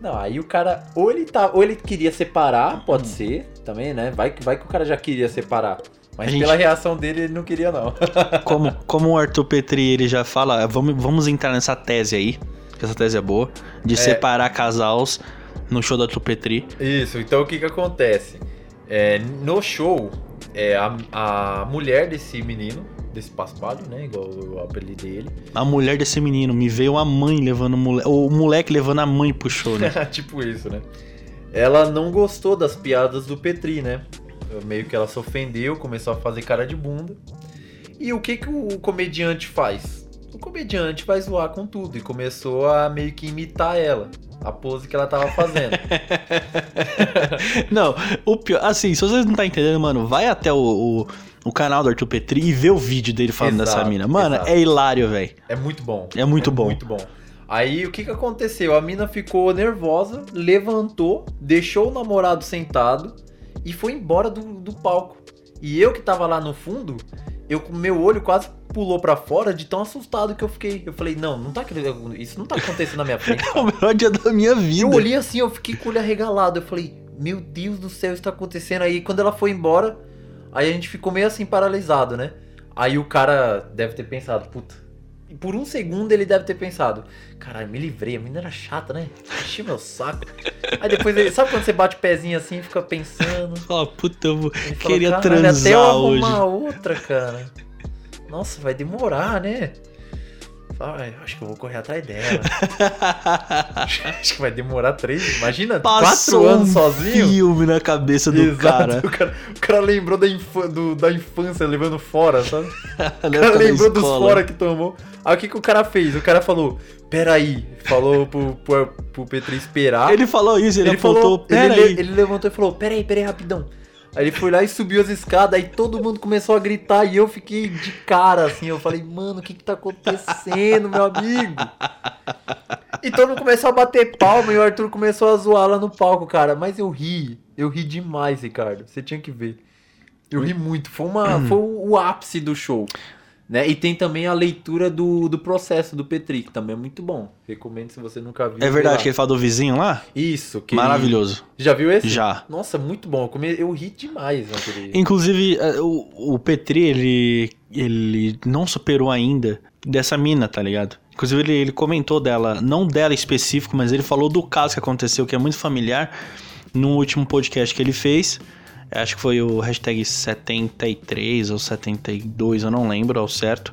Não, aí o cara, ou ele tá, ou ele queria separar, pode ser, também, né? Vai que vai que o cara já queria separar. Mas gente- pela reação dele, ele não queria não. Como, como o Arthur Petri ele já fala, vamos, vamos entrar nessa tese aí, que essa tese é boa, de separar casals no show do Arthur Petri. Isso, então o que que acontece? É, no show, é, a, a mulher desse menino, desse paspalho, né? Igual o apelido dele. A mulher desse menino, me veio a mãe levando o moleque, o moleque levando a mãe pro show, né? tipo isso, né? Ela não gostou das piadas do Petri, né? Meio que ela se ofendeu, começou a fazer cara de bunda. E o que que o comediante faz? Comediante vai zoar com tudo e começou a meio que imitar ela, a pose que ela tava fazendo. Não, o pior, assim, se vocês não tá entendendo, mano, vai até o, o, o canal do Arthur Petri e vê o vídeo dele falando Exato, dessa mina. Mano, exato. é hilário, velho. É muito bom. É muito bom. Muito bom. Aí o que que aconteceu? A mina ficou nervosa, levantou, deixou o namorado sentado e foi embora do, do palco. E eu que tava lá no fundo, eu meu olho quase pulou pra fora de tão assustado que eu fiquei. Eu falei, não, não tá isso não tá acontecendo na minha frente. É o melhor dia da minha vida. Eu olhei assim, eu fiquei com o olho arregalado. Eu falei, meu Deus do céu, isso tá acontecendo. Aí quando ela foi embora, aí a gente ficou meio assim paralisado, né? Aí o cara deve ter pensado, puta. E por um segundo ele deve ter pensado, caralho, me livrei, a menina era chata, né? Enchi meu saco. Aí depois ele, sabe quando você bate o pezinho assim e fica pensando? Fala, puta, eu vou- fala, queria "Caralho, transar até eu hoje. arrumar outra, cara. Nossa, vai demorar, né? Ai, acho que eu vou correr atrás dela. acho que vai demorar três. Imagina, quatro Passou anos um sozinho. filme na cabeça do cara. O cara, o cara lembrou da, infância, do- da infância levando fora, sabe? O cara lembrou dos fora que tomou. Aí o que, que o cara fez? O cara falou: Peraí. Falou pro, pro, pro Petri esperar. Ele falou isso, ele, apontou, falou, pera ele, ele levantou e falou: Peraí, peraí, rapidão. Aí ele foi lá e subiu as escadas, aí todo mundo começou a gritar e eu fiquei de cara assim. Eu falei, mano, o que que tá acontecendo, meu amigo? E todo mundo começou a bater palma e o Arthur começou a zoar lá no palco, cara. Mas eu ri, eu ri demais, Ricardo. Você tinha que ver. Eu ri muito. Foi, uma, foi o, ápice do show. Né? E tem também a leitura do, do processo do Petri, que também é muito bom. Recomendo se você nunca viu. É verdade que ele fala do vizinho lá? Isso, que ele- Maravilhoso. Já viu esse? Já. Nossa, muito bom. Eu, come- eu ri demais naquele. Inclusive, eh, o, o Petri, ele, ele não superou ainda dessa mina, tá ligado? Inclusive, ele, ele comentou dela, não dela específico, mas ele falou do caso que aconteceu, que é muito familiar, no último podcast que ele fez. Acho que foi o hashtag 73 ou 72, eu não lembro ao certo.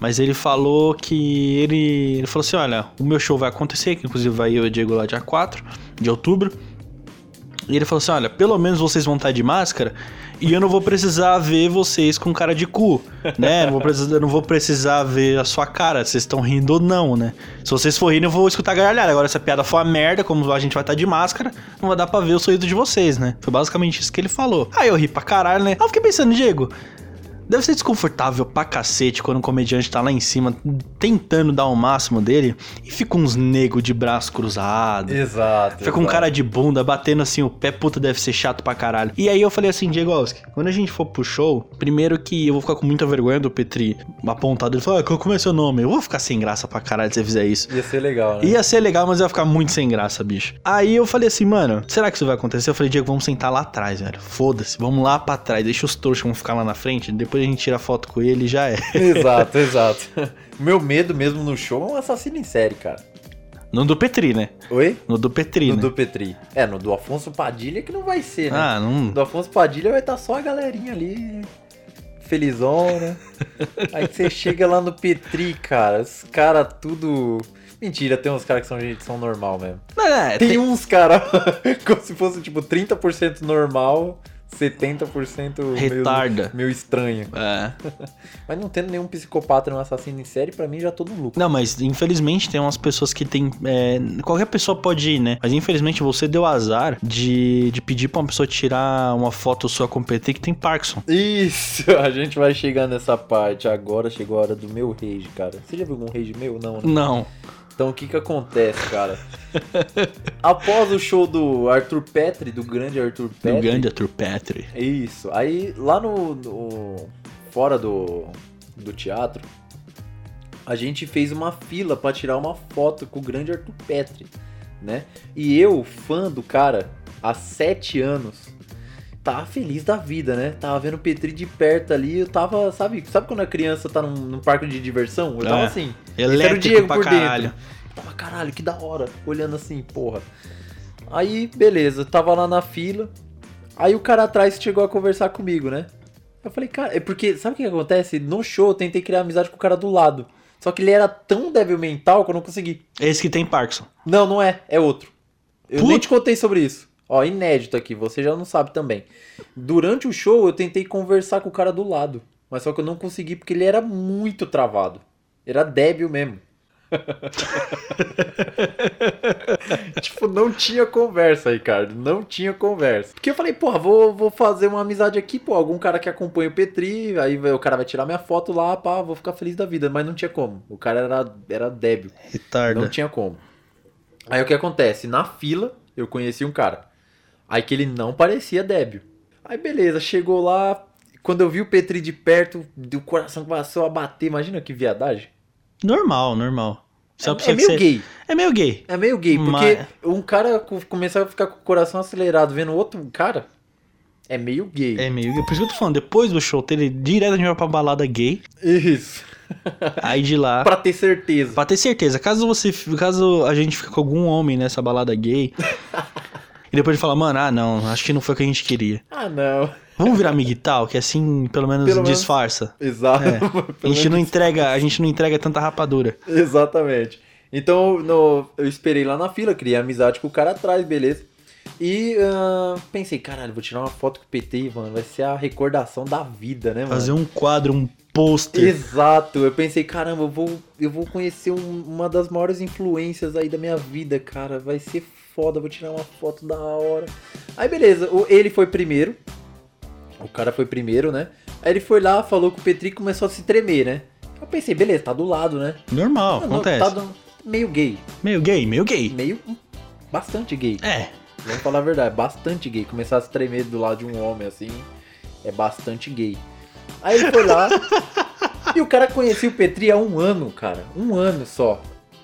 Mas ele falou que ele, ele falou assim: olha, o meu show vai acontecer, que inclusive vai eu e o Diego lá dia 4 de outubro. E ele falou assim: olha, pelo menos vocês vão estar de máscara e eu não vou precisar ver vocês com cara de cu, né? Não vou precisar, não vou precisar ver a sua cara, vocês estão rindo ou não, né? Se vocês for rindo, eu vou escutar gargalhada. Agora, se a piada for uma merda, como a gente vai estar de máscara, não vai dar pra ver o sorriso de vocês, né? Foi basicamente isso que ele falou. Aí eu ri pra caralho, né? Aí eu fiquei pensando, Diego. Deve ser desconfortável pra cacete quando o comediante tá lá em cima tentando dar o máximo dele e fica uns nego de braço cruzado. Exato. Fica um cara de bunda batendo assim o pé, puta, deve ser chato pra caralho. E aí eu falei assim, Diego Alski, quando a gente for pro show, primeiro que eu vou ficar com muita vergonha do Petri apontado. Ele falou, ah, como é seu nome? Eu vou ficar sem graça pra caralho se você fizer isso. Ia ser legal, né? Ia ser legal, mas ia ficar muito sem graça, bicho. Aí eu falei assim, mano, será que isso vai acontecer? Eu falei, Diego, vamos sentar lá atrás, velho. Foda-se, vamos lá pra trás. Deixa os trouxas vão ficar lá na frente. Depois a gente tira foto com ele e já é. Exato, exato. Meu medo mesmo no show é um assassino em série, cara. No do Petri, né? Oi? No do Petri, No né? do Petri. É, no do Afonso Padilha que não vai ser, né? Ah, não. No do Afonso Padilha vai estar só a galerinha ali, felizona. Aí você chega lá no Petri, cara, os caras tudo... Mentira, tem uns caras que são gente são normal mesmo. É, Tem, tem- uns caras como se fosse tipo 30% normal, 70% meio, Retarda. meio estranho. É. Mas não tendo nenhum psicopata no assassino em série, pra mim já tô no lucro. Não, mas infelizmente tem umas pessoas que tem. é, qualquer pessoa pode ir, né? Mas infelizmente você deu azar de, de pedir pra uma pessoa tirar uma foto sua com PT que tem Parkinson. Isso, a gente vai chegar nessa parte. Agora chegou a hora do meu rage, cara. Você já viu algum rage meu? Não, né? Não. Então o que que acontece, cara? Após o show do Arthur Petri, do grande Arthur Do Petri. grande Arthur Petri. Isso. Aí lá no, no- fora do do teatro, a gente fez uma fila pra tirar uma foto com o grande Arthur Petri, né? E eu, fã do cara, há sete anos, tava feliz da vida, né? Tava vendo o Petri de perto ali, eu tava, sabe, sabe quando a criança tá num, num parque de diversão? Eu tava É. assim, esse era o Diego por caralho. dentro. Tava, caralho, que da hora, olhando assim, porra. Aí, beleza, tava lá na fila. Aí o cara atrás chegou a conversar comigo, né? Eu falei, cara, é porque, sabe o que acontece? No show eu tentei criar amizade com o cara do lado. Só que ele era tão débil mental que eu não consegui. Esse que tem Parkinson. Não, não é, é outro. Eu Puta. nem te contei sobre isso. Ó, inédito aqui, você já não sabe também. Durante o show eu tentei conversar com o cara do lado. Mas só que eu não consegui porque ele era muito travado. Era débil mesmo. tipo, não tinha conversa, Ricardo. Não tinha conversa. Porque eu falei, porra, vou, vou fazer uma amizade aqui, pô. Algum cara que acompanha o Petri, aí o cara vai tirar minha foto lá, pá, vou ficar feliz da vida. Mas não tinha como. O cara era, era débil. Retarda. Não tinha como. Aí o que acontece? Na fila, eu conheci um cara. Aí que ele não parecia débil. Aí beleza, chegou lá. Quando eu vi o Petri de perto, o coração começou a bater. Imagina que viadagem. Normal, normal. Só É, é meio gay. É meio gay. É meio gay, porque Mas- um cara co- começar a ficar com o coração acelerado vendo outro cara, é meio gay. É meio gay. Por isso que eu tô falando, depois do show, ele direto a gente vai pra balada gay. Isso. Aí de lá. pra ter certeza. Pra ter certeza, caso você. Caso a gente fique com algum homem nessa balada gay. e depois ele fala, mano, ah não, acho que não foi o que a gente queria. Ah, não. Vamos virar miguital, que assim pelo menos Pelo menos- disfarça. Exato. É. A gente não menos- entrega, a gente não entrega tanta rapadura. Exatamente. Então no- eu esperei lá na fila, criei amizade com o cara atrás, beleza. E ah, pensei, caralho, vou tirar uma foto com o PT, mano. Vai ser a recordação da vida, né, mano? Fazer um quadro, um pôster. Exato, eu pensei, caramba, eu vou, eu vou conhecer um- uma das maiores influências aí da minha vida, cara. Vai ser foda, vou tirar uma foto da hora. Aí beleza, o- ele foi primeiro. O cara foi primeiro, né? Aí ele foi lá, falou com o Petri e começou a se tremer, né? Eu pensei, beleza, tá do lado, né? Normal, Não, não, acontece. Tá do- meio gay. Meio gay, meio gay. Meio. Bastante gay. É. Vamos falar a verdade, bastante gay. Começar a se tremer do lado de um homem assim é bastante gay. Aí ele foi lá. e o cara conhecia o Petri há um ano, cara. Um ano só.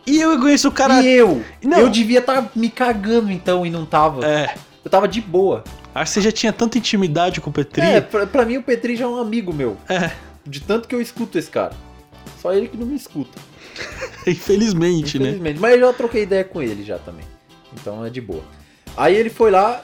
E eu conheço o cara. E eu? Não. Eu devia estar me cagando então e não tava. É. Eu tava de boa. Acho que você já tinha tanta intimidade com o Petri. É, pra, pra mim o Petri já é um amigo meu. É. De tanto que eu escuto esse cara. Só ele que não me escuta. Infelizmente, né? Infelizmente. Mas eu já troquei ideia com ele já também. Então é de boa. Aí ele foi lá,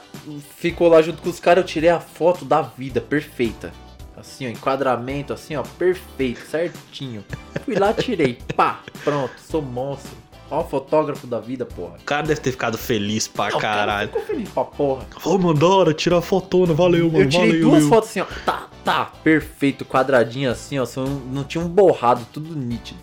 ficou lá junto com os caras, eu tirei a foto da vida, perfeita. Assim, ó, enquadramento, assim, ó, perfeito, certinho. Fui lá, tirei. Pá, pronto, sou monstro. Ó, fotógrafo da vida, porra. O cara deve ter ficado feliz pra Não, caralho. Ficou feliz pra porra. Ô, mano, da hora, tirar a fotona, valeu, mano, eu tirei valeu. duas fotos assim, ó. Tá, tá, perfeito, quadradinho assim, ó. Só não tinha um borrado, tudo nítido.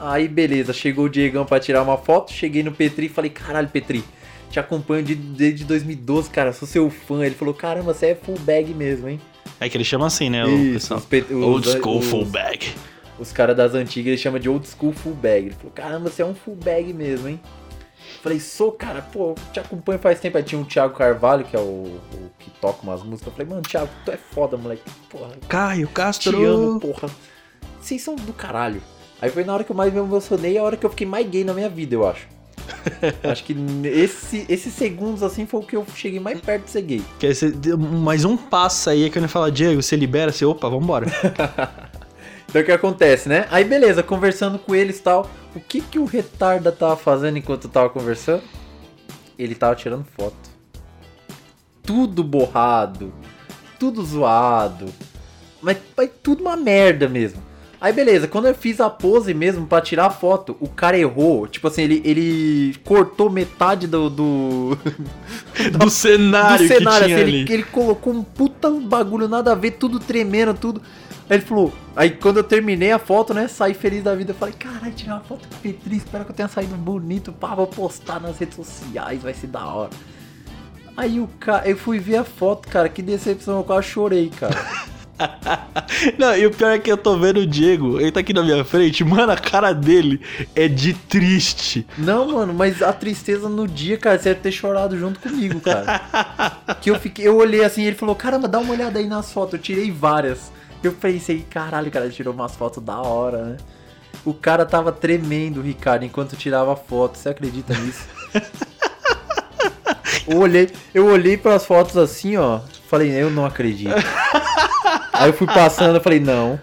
Aí, beleza, chegou o Diegão pra tirar uma foto. Cheguei no Petri e falei: caralho, Petri, te acompanho de- desde 2012, cara. Sou seu fã. Ele falou: caramba, você é full bag mesmo, hein? É que ele chama assim, né? O Isso, os pe- os- Old school os- full bag. Os caras das antigas eles chamam de old school full bag. Ele falou, caramba, você é um full bag mesmo, hein? Falei, sou, cara, pô, te acompanho faz tempo. Aí tinha um Thiago Carvalho, que é o, o que toca umas músicas. Eu falei, mano, Thiago, tu é foda, moleque. Porra, Caio te Castro. amo, porra. Vocês são do caralho. Aí foi na hora que eu mais me emocionei, a hora que eu fiquei mais gay na minha vida, eu acho. acho que esse, esses segundos assim foi o que eu cheguei mais perto de ser gay. Que aí você deu mais um passo aí é que ele fala, Diego, você libera, você, opa, vambora. Então o que acontece, né? Aí beleza, conversando com eles e tal. O que que o retarda tava fazendo enquanto eu tava conversando? Ele tava tirando foto. Tudo borrado, tudo zoado. Mas, mas tudo uma merda mesmo. Aí beleza, quando eu fiz a pose mesmo pra tirar a foto, o cara errou. Tipo assim, ele, ele cortou metade do, do, Do cenário, do cenário, que tinha assim, ali. ele, ele colocou um puta bagulho nada a ver, tudo tremendo, tudo. Aí ele falou, aí quando eu terminei a foto, né, saí feliz da vida, eu falei, caralho, tirar uma foto com Petri, espero que eu tenha saído bonito, pá, vou postar nas redes sociais, vai ser da hora. Aí o cara, eu fui ver a foto, cara, que decepção, eu quase chorei, cara. Não, e o pior é que eu tô vendo o Diego, ele tá aqui na minha frente, mano, a cara dele é de triste. Não, mano, mas a tristeza no dia, cara, você deve ter chorado junto comigo, cara. que eu fiquei, eu olhei assim, ele falou, caramba, dá uma olhada aí nas fotos, eu tirei várias. Eu pensei, caralho, cara, ele tirou umas fotos da hora, né? O cara tava tremendo, Ricardo, enquanto tirava foto, você acredita nisso? eu olhei, eu olhei pras fotos assim, ó, falei, eu não acredito. Aí eu fui passando, eu falei, não.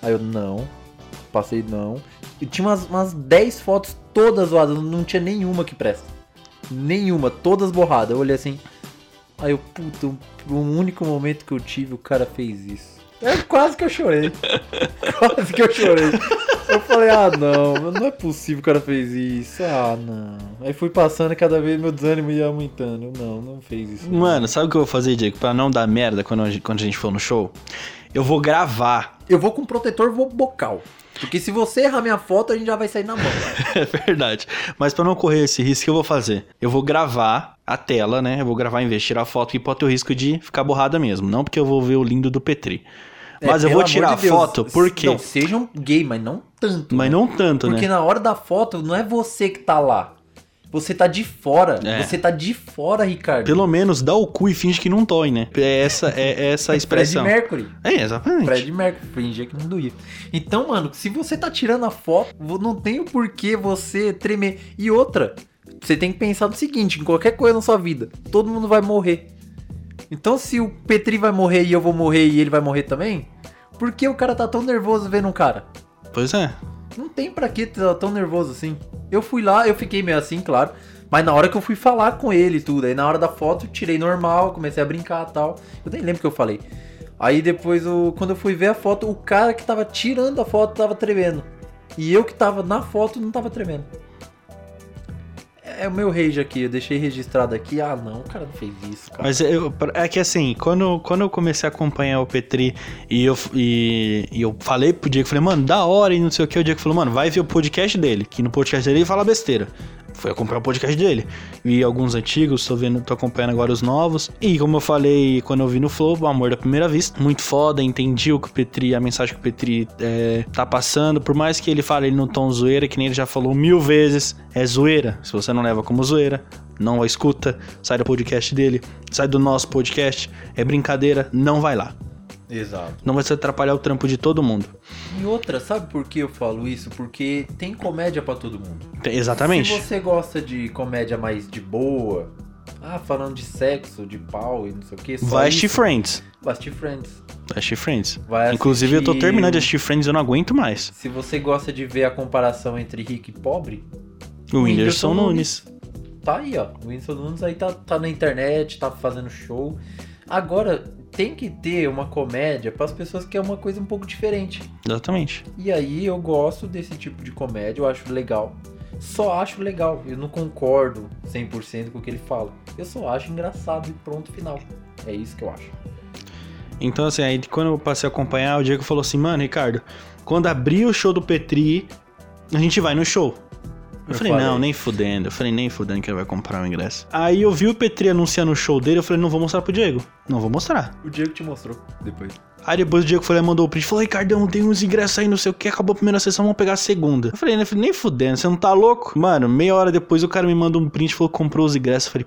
Aí eu, não. Passei, não. E tinha umas, umas 10 fotos todas zoadas, não tinha nenhuma que presta. Nenhuma, todas borradas. Eu olhei assim. Aí eu, puta, o um, único momento que eu tive, o cara fez isso. É quase que eu chorei. quase que eu chorei. Eu falei, ah não, não é possível que o cara fez isso. Ah, não. Aí fui passando e cada vez meu desânimo ia aumentando. Eu, não, não fez isso. não. Mano, sabe o que eu vou fazer, Diego, pra não dar merda quando a gente, quando a gente for no show? Eu vou gravar. Eu vou com protetor vou bocal. Porque se você errar minha foto, a gente já vai sair na mão. É verdade. Mas pra não correr esse risco, o que eu vou fazer? Eu vou gravar a tela, né? Eu vou gravar em vez de tirar foto, que pode ter o risco de ficar borrada mesmo. Não porque eu vou ver o lindo do Petri. Mas É, eu vou tirar de foto, por quê? Não, sejam gay, mas não tanto. Mas né? não tanto, Porque né? na hora da foto, não é você que tá lá. Você tá de fora. É. Você tá de fora, Ricardo. Pelo menos dá o cu e finge que não dói, né? É essa, é essa a Fred expressão. Mercury. É, exatamente. Fred Mercury, fingia que não doía. Então, mano, se você tá tirando a foto, não tem o porquê você tremer. E outra, você tem que pensar no seguinte, em qualquer coisa na sua vida, todo mundo vai morrer. Então, se o Petri vai morrer e eu vou morrer e ele vai morrer também, por que o cara tá tão nervoso vendo um cara? Pois é. Não tem pra que tá tão nervoso assim. Eu fui lá, eu fiquei meio assim, claro. Mas na hora que eu fui falar com ele tudo, aí na hora da foto eu tirei normal, comecei a brincar tal. Eu nem lembro o que eu falei. Aí depois, o, quando eu fui ver a foto, o cara que tava tirando a foto tava tremendo. E eu que tava na foto não tava tremendo. É o meu rage aqui, eu deixei registrado aqui. Ah não, o cara não fez isso, cara. Mas eu, é que assim, quando, quando eu comecei a acompanhar o Petri e eu, e, e eu falei pro Diego, falei, mano, da hora e não sei o que, o Diego falou, mano, vai ver o podcast dele, que no podcast dele ele fala besteira. Fui acompanhar o podcast dele. Vi alguns antigos, tô vendo, tô acompanhando agora os novos. E como eu falei quando eu vi no Flow, o amor da primeira vista. Muito foda, entendi o que o Petri, a mensagem que o Petri é, tá passando. Por mais que ele fale ele no tom zoeira, que nem ele já falou mil vezes, é zoeira. Se você não leva como zoeira, não escuta, sai do podcast dele, sai do nosso podcast, é brincadeira, não vai lá. Exato. Não vai se atrapalhar o trampo de todo mundo. E outra, sabe por que eu falo isso? Porque tem comédia pra todo mundo. Tem- Exatamente. Se você gosta de comédia mais de boa, ah, falando de sexo, de pau e não sei o que, Vai assistir Friends. Vai assistir Friends. Vai assistir Friends. Vai Inclusive, eu tô assistir terminando de assistir Friends e eu não aguento mais. Se você gosta de ver a comparação entre rico e pobre, O Whindersson Whindersson Nunes. tá aí, ó. O Whindersson Nunes aí tá, tá na internet, tá fazendo show. Agora, tem que ter uma comédia para as pessoas que é uma coisa um pouco diferente. Exatamente. E aí eu gosto desse tipo de comédia, eu acho legal. Só acho legal, eu não concordo 100% com o que ele fala. Eu só acho engraçado e pronto, final. É isso que eu acho. Então, assim, aí quando eu passei a acompanhar, o Diego falou assim, mano, Ricardo, quando abrir o show do Petri, a gente vai no show. Eu falei, falei. não, nem fudendo. Eu falei, nem fudendo que ele vai comprar o ingresso. Aí eu vi o Petri anunciando o show dele, eu falei, não vou mostrar pro Diego. Não vou mostrar. O Diego te mostrou depois. Aí depois o Diego foi lá e mandou o print. Falou, Ricardão, tem uns ingressos aí, não sei o que. Acabou a primeira sessão, vamos pegar a segunda. Eu falei, né, nem fudendo, você não tá louco? Mano, meia hora depois o cara me mandou um print, falou que comprou os ingressos. Eu falei,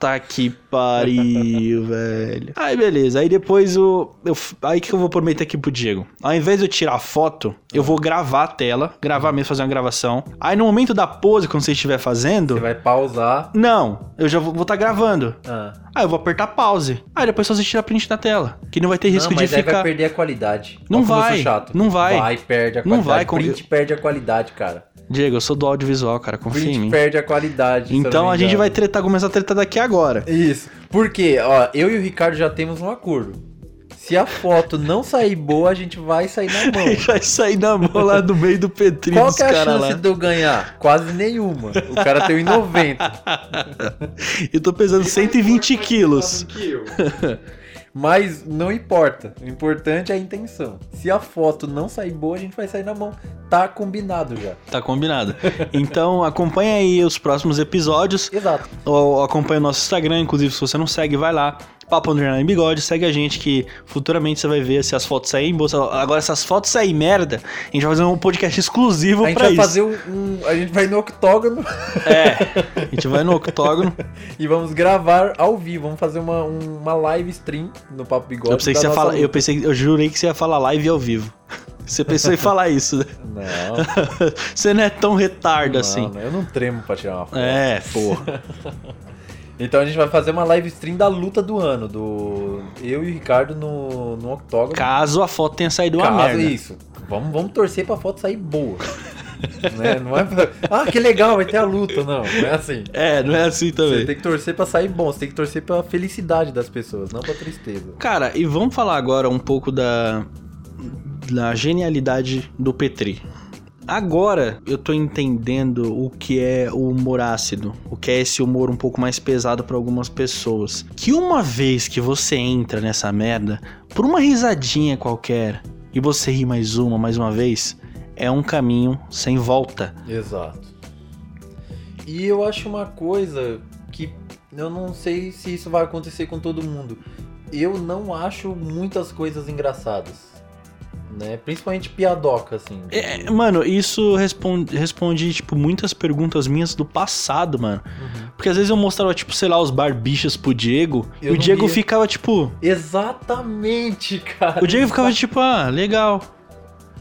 puta que pariu, velho. Aí beleza, aí depois o. Eu, aí que eu vou prometer aqui pro Diego. Ao invés de eu tirar foto, eu vou gravar a tela, gravar mesmo, fazer uma gravação. Aí no momento da pose, quando você estiver fazendo. Você vai pausar. Não, eu já vou estar gravando. Ah. Aí eu vou apertar pause. Aí depois só você tira print da tela. Que não vai ter risco não, mas de aí ficar. vai perder a qualidade. Não sou vai, chato. não vai. Vai, perde a Não qualidade. vai, com- Print perde a qualidade, cara. Diego, eu sou do audiovisual, cara. Confia em mim. perde a qualidade. Então a gente vai tretar, começar a tretar daqui agora. Isso. Porque, ó, eu e o Ricardo já temos um acordo. Se a foto não sair boa, a gente vai sair na mão. Vai sair na mão lá do meio do Petri Qual dos que é a chance lá. de eu ganhar? Quase nenhuma. O cara tem 1,90. Eu tô pesando 120 quilos. Mas não importa. O importante é a intenção. Se a foto não sair boa, a gente vai sair na mão. Tá combinado já. Tá combinado. Então acompanha aí os próximos episódios. Exato. Ou acompanha o nosso Instagram, inclusive se você não segue, vai lá. Papo Underline Bigode, segue a gente que futuramente você vai ver se as fotos saírem boas. Agora, se as fotos saírem merda, a gente vai fazer um podcast exclusivo A gente pra vai isso. fazer um, um- A gente vai no octógono É, a gente vai no octógono. e vamos gravar ao vivo. Vamos fazer uma, um- uma live stream no Papo Bigode. Eu pensei que você ia falar, eu pensei, eu jurei que você ia falar live ao vivo. Você pensou em falar isso, né? Não, Você não é tão retardo não, assim. não, eu não tremo pra tirar uma foto. É, porra. Então a gente vai fazer uma live stream da luta do ano, do eu e o Ricardo no, no octógono. Caso a foto tenha saído uma Caso merda. isso. Vamos, vamos torcer pra foto sair boa. Né? Não é pra... Ah, que legal, vai ter a luta. Não, não é assim. É, não é assim Você também. tem que torcer pra sair bom, você tem que torcer pra felicidade das pessoas, não pra tristeza. Cara, e vamos falar agora um pouco da, da genialidade do Petri. Agora eu tô entendendo o que é o humor ácido, o que é esse humor um pouco mais pesado pra algumas pessoas. Que uma vez que você entra nessa merda, por uma risadinha qualquer, e você ri mais uma, mais uma vez, é um caminho sem volta. Exato. E eu acho uma coisa que eu não sei se isso vai acontecer com todo mundo. Eu não acho muitas coisas engraçadas. Né? Principalmente piadoca, assim. É, mano, isso responde, responde, tipo, muitas perguntas minhas do passado, mano. Uhum. Porque às vezes eu mostrava, tipo, sei lá, os barbichas pro Diego. e Eu o não Diego ficava, tipo. Exatamente, cara. O Diego ficava, tipo, ah, legal.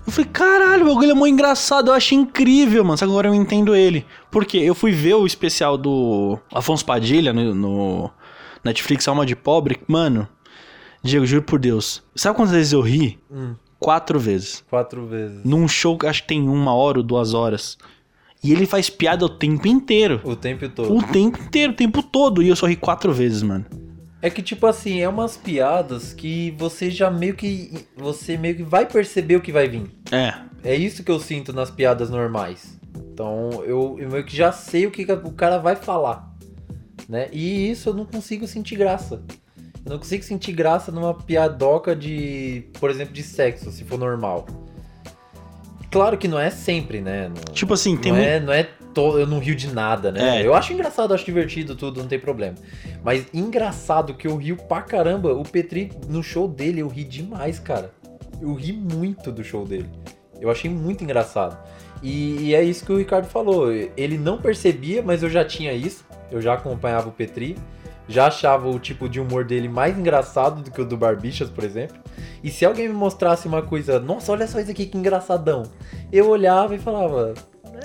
Eu falei, caralho, o bagulho é muito engraçado, eu acho incrível, mano. Só que agora eu entendo ele. Porque eu fui ver o especial do Afonso Padilha no, no Netflix Alma de Pobre. Mano, Diego, juro por Deus. Sabe quantas vezes eu ri? Hum, Quatro vezes. quatro vezes. Num show que acho que tem uma hora ou duas horas. E ele faz piada o tempo inteiro. O tempo todo. O tempo inteiro, o tempo todo. E eu só ri quatro vezes, mano. É que, tipo assim, é umas piadas que você já meio que. Você meio que vai perceber o que vai vir. É. É isso que eu sinto nas piadas normais. Então eu, eu meio que já sei o que que o cara vai falar. Né? E isso eu não consigo sentir graça. Eu não consigo sentir graça numa piadoca de, por exemplo, de sexo, se for normal. Claro que não é sempre, né? Não, Tipo assim, tem não muito. é, não é to... eu não rio de nada, né? É. Eu acho engraçado, acho divertido tudo, não tem problema. Mas engraçado que eu rio pra caramba, o Petri no show dele eu ri demais, cara. Eu ri muito do show dele. Eu achei muito engraçado. E, e é isso que o Ricardo falou. Ele não percebia, mas eu já tinha isso. Eu já acompanhava o Petri. Já achava o tipo de humor dele mais engraçado do que o do Barbichas, por exemplo. E se alguém me mostrasse uma coisa, nossa, olha só isso aqui que engraçadão. Eu olhava e falava,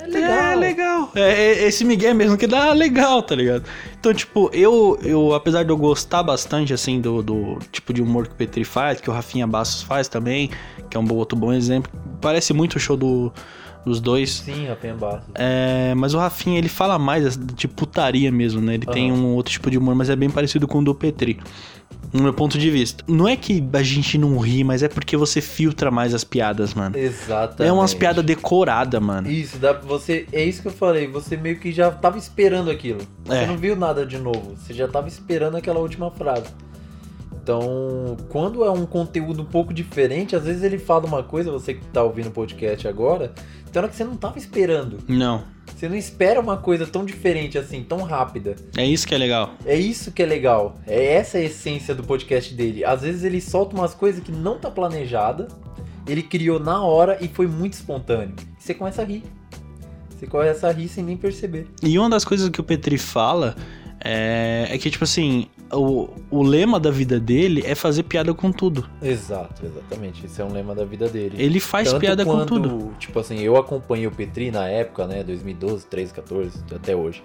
é legal. É legal. É, é esse Miguel mesmo que dá legal, tá ligado? Então, tipo, eu, eu apesar de eu gostar bastante, assim, do, do tipo de humor que o Petri faz, que o Rafinha Bastos faz também, que é um outro bom exemplo, parece muito o show do, dos dois. Sim, Rafinha Bastos. É, mas o Rafinha, ele fala mais de putaria mesmo, né? Ele tem Aham. um outro tipo de humor, mas é bem parecido com o do Petri. No meu ponto de vista. Não é que a gente não ri, mas é porque você filtra mais as piadas, mano. Exatamente. É umas piadas decoradas, mano. Isso, dá pra você. É isso que eu falei. Você meio que já tava esperando aquilo. Você É. não viu nada de novo. Você já tava esperando aquela última frase. Então, quando é um conteúdo um pouco diferente, às vezes ele fala uma coisa, você que tá ouvindo o podcast agora, tem hora que você não tava esperando. Não. Você não espera uma coisa tão diferente assim, tão rápida. É isso que é legal. É isso que é legal. É essa a essência do podcast dele. Às vezes ele solta umas coisas que não tá planejada, ele criou na hora e foi muito espontâneo. Você começa a rir. Você começa a rir sem nem perceber. E uma das coisas que o Petri fala é, é que, tipo assim, o, o lema da vida dele é fazer piada com tudo. Exato, exatamente. Esse é um lema da vida dele. Ele faz Tanto piada com tudo. Tipo assim, eu acompanhei o Petri na época, né? 2012, 13, 14, até hoje.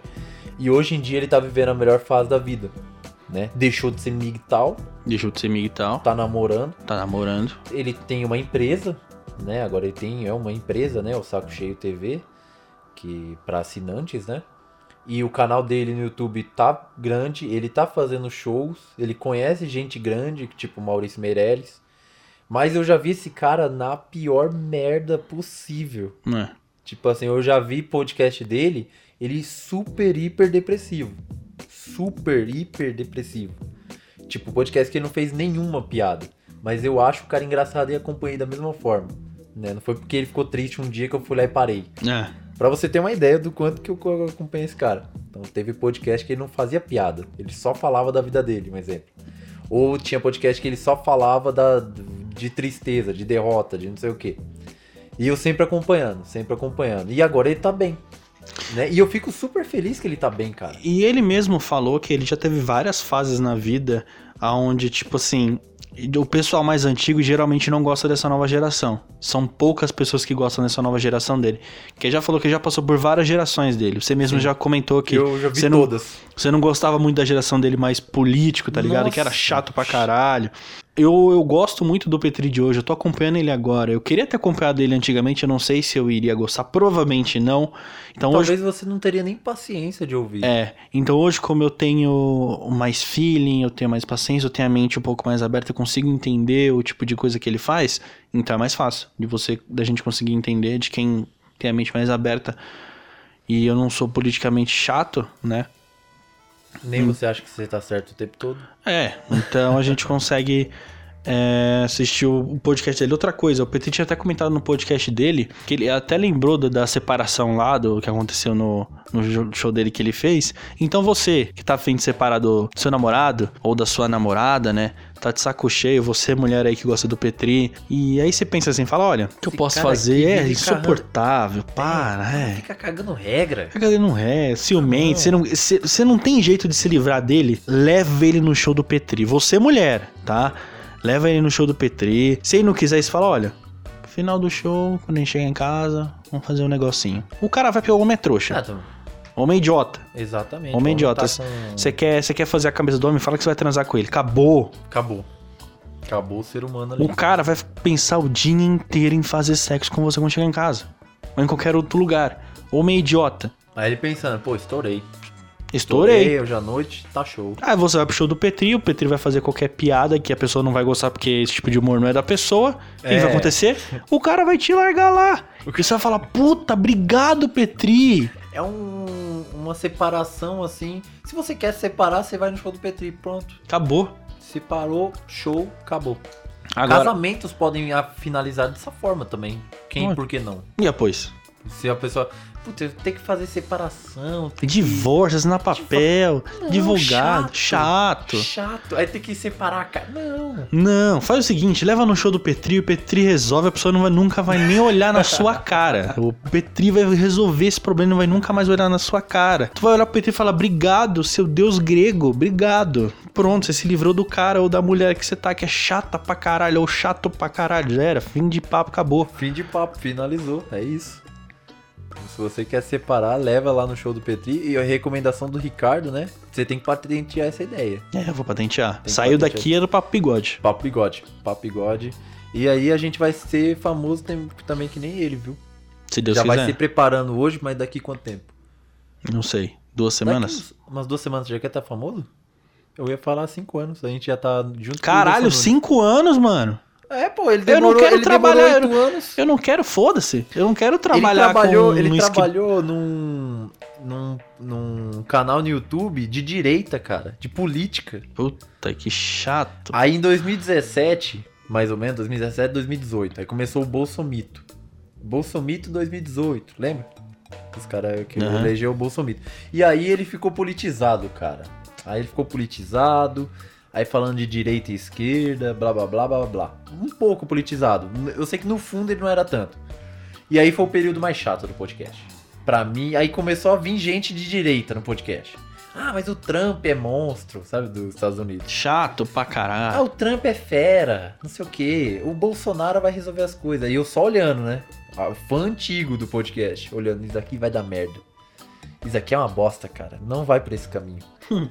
E hoje em dia ele tá vivendo a melhor fase da vida. Né? Deixou de ser migtal, Deixou de ser amigo e tal. tá namorando. Tá namorando. Ele tem uma empresa, né? Agora ele tem é uma empresa, né? O Saco Cheio TV, que para assinantes, né? E o canal dele no YouTube tá grande, ele tá fazendo shows, ele conhece gente grande, tipo Maurício Meirelles. Mas eu já vi esse cara na pior merda possível. né? Tipo assim, eu já vi podcast dele, ele super hiper depressivo. Super hiper depressivo. Tipo, podcast que ele não fez nenhuma piada. Mas eu acho o cara engraçado e acompanhei da mesma forma. Né? Não foi porque ele ficou triste um dia que eu fui lá e parei. É. Pra você ter uma ideia do quanto que eu acompanho esse cara. Então teve podcast que ele não fazia piada. Ele só falava da vida dele, um exemplo. Ou tinha podcast que ele só falava da, de tristeza, de derrota, de não sei o quê. E eu sempre acompanhando, sempre acompanhando. E agora ele tá bem. Né? E eu fico super feliz que ele tá bem, cara. E ele mesmo falou que ele já teve várias fases na vida aonde, tipo assim, o pessoal mais antigo geralmente não gosta dessa nova geração. São poucas pessoas que gostam dessa nova geração dele. Que já falou que já passou por várias gerações dele. Você mesmo Sim. já comentou que eu já vi você não, todas. você não gostava muito da geração dele mais político, tá ligado? Nossa. Que era chato pra caralho. Eu, eu gosto muito do Petri de hoje, eu tô acompanhando ele agora. Eu queria ter acompanhado ele antigamente, eu não sei se eu iria gostar, provavelmente não. Então hoje Talvez você não teria nem paciência de ouvir. é, então hoje como eu tenho mais feeling, eu tenho mais paciência, eu tenho a mente um pouco mais aberta, eu consigo entender o tipo de coisa que ele faz, então é mais fácil de você, da gente conseguir entender de quem tem a mente mais aberta. E eu não sou politicamente chato, né? Nem você acha que você tá certo o tempo todo. É, então a gente consegue é, assistir o podcast dele. Outra coisa, o PT tinha até comentado no podcast dele, que ele até lembrou da, da separação lá, do que aconteceu no, no show dele que ele fez. Então você, que tá afim de separar do seu namorado, ou da sua namorada, né? Tá de saco cheio, você mulher aí que gosta do Petri. E aí você pensa assim, fala, olha, o que eu posso fazer é insuportável, para, é. Fica cagando regra. Fica ele não é, ciumento, você não, você, você não tem jeito de se livrar dele, leva ele no show do Petri. Você, mulher, tá? Leva ele no show do Petri. Se ele não quiser, você fala: olha, final do show, quando a gente chegar em casa, vamos fazer um negocinho. O cara vai pegar o homem é trouxa. Ah, tu- Homem idiota. exatamente. Homem Vamos idiota. tá com- Você quer, você quer fazer a cabeça do homem, fala que você vai transar com ele. Acabou. Acabou. Acabou o ser humano ali. O cara vai pensar o dia inteiro em fazer sexo com você quando chegar em casa. Ou em qualquer outro lugar. Homem idiota. Aí ele pensando, pô, estourei. Estourei. hoje à noite, tá show. Aí você vai pro show do Petri, o Petri vai fazer qualquer piada que a pessoa não vai gostar porque esse tipo de humor não é da pessoa. O que É. vai acontecer? O cara vai te largar lá. E você vai falar, puta, obrigado, Petri. É um- uma separação assim. Se você quer separar, você vai no show do Petri. Pronto. Acabou. Separou, show, acabou. Agora, Casamentos podem ah, finalizar dessa forma também. Quem, Pode. por que não? e depois? Se a pessoa. Putz, eu tenho que fazer separação. tem que- assinar papel, Não, advogado, chato. Chato. Aí tem que separar a cara. Não. Não, faz o seguinte, leva no show do Petri, o Petri resolve, a pessoa não vai, nunca vai nem olhar na sua cara. O Petri vai resolver esse problema, não vai nunca mais olhar na sua cara. Tu vai olhar pro Petri e falar, obrigado, seu deus grego, obrigado. Pronto, você se livrou do cara ou da mulher que você tá, que é chata pra caralho, ou chato pra caralho, já era, fim de papo, acabou. Fim de papo, finalizou. É isso. Se você quer separar, leva lá no show do Petri. E a recomendação do Ricardo, né? Você tem que patentear essa ideia. É, eu vou patentear. que Saiu patentear. daqui, era papo bigode. Papo bigode. Papo bigode. E aí a gente vai ser famoso tem- também que nem ele, viu? Se Deus Já quiser. vai se preparando hoje, mas daqui quanto tempo? Não sei, duas Daqui semanas? uns- umas duas semanas já quer estar famoso? Eu ia falar cinco anos. A gente já tá junto Caralho, cinco anos, mano. É, pô, ele Eu não demorou, quero demorou trabalhar, eu anos. Eu não quero, foda-se. Eu não quero trabalhar ele trabalhou, com ele um esqui- trabalhou num, num, num canal no YouTube de direita, cara, de política. Puta, que chato. Aí em 2017, mais ou menos, 2017, 2018, aí começou o Bolsomito. Bolsomito 2018, lembra? Os caras que Aham. elegeu o Bolsomito. E aí ele ficou politizado, cara. Aí ele ficou politizado, aí falando de direita e esquerda, blá blá blá blá blá. Um pouco politizado. Eu sei que no fundo ele não era tanto. E aí foi o período mais chato do podcast. Pra mim, aí começou a vir gente de direita no podcast. Ah, mas o Trump é monstro, sabe, dos Estados Unidos. Chato pra Ah, caralho. o Trump é fera, não sei o que. O Bolsonaro vai resolver as coisas. E eu só olhando, né? Ah, Fã antigo do podcast, olhando, isso aqui vai dar merda. Isso aqui é uma bosta, cara. Não vai por esse caminho.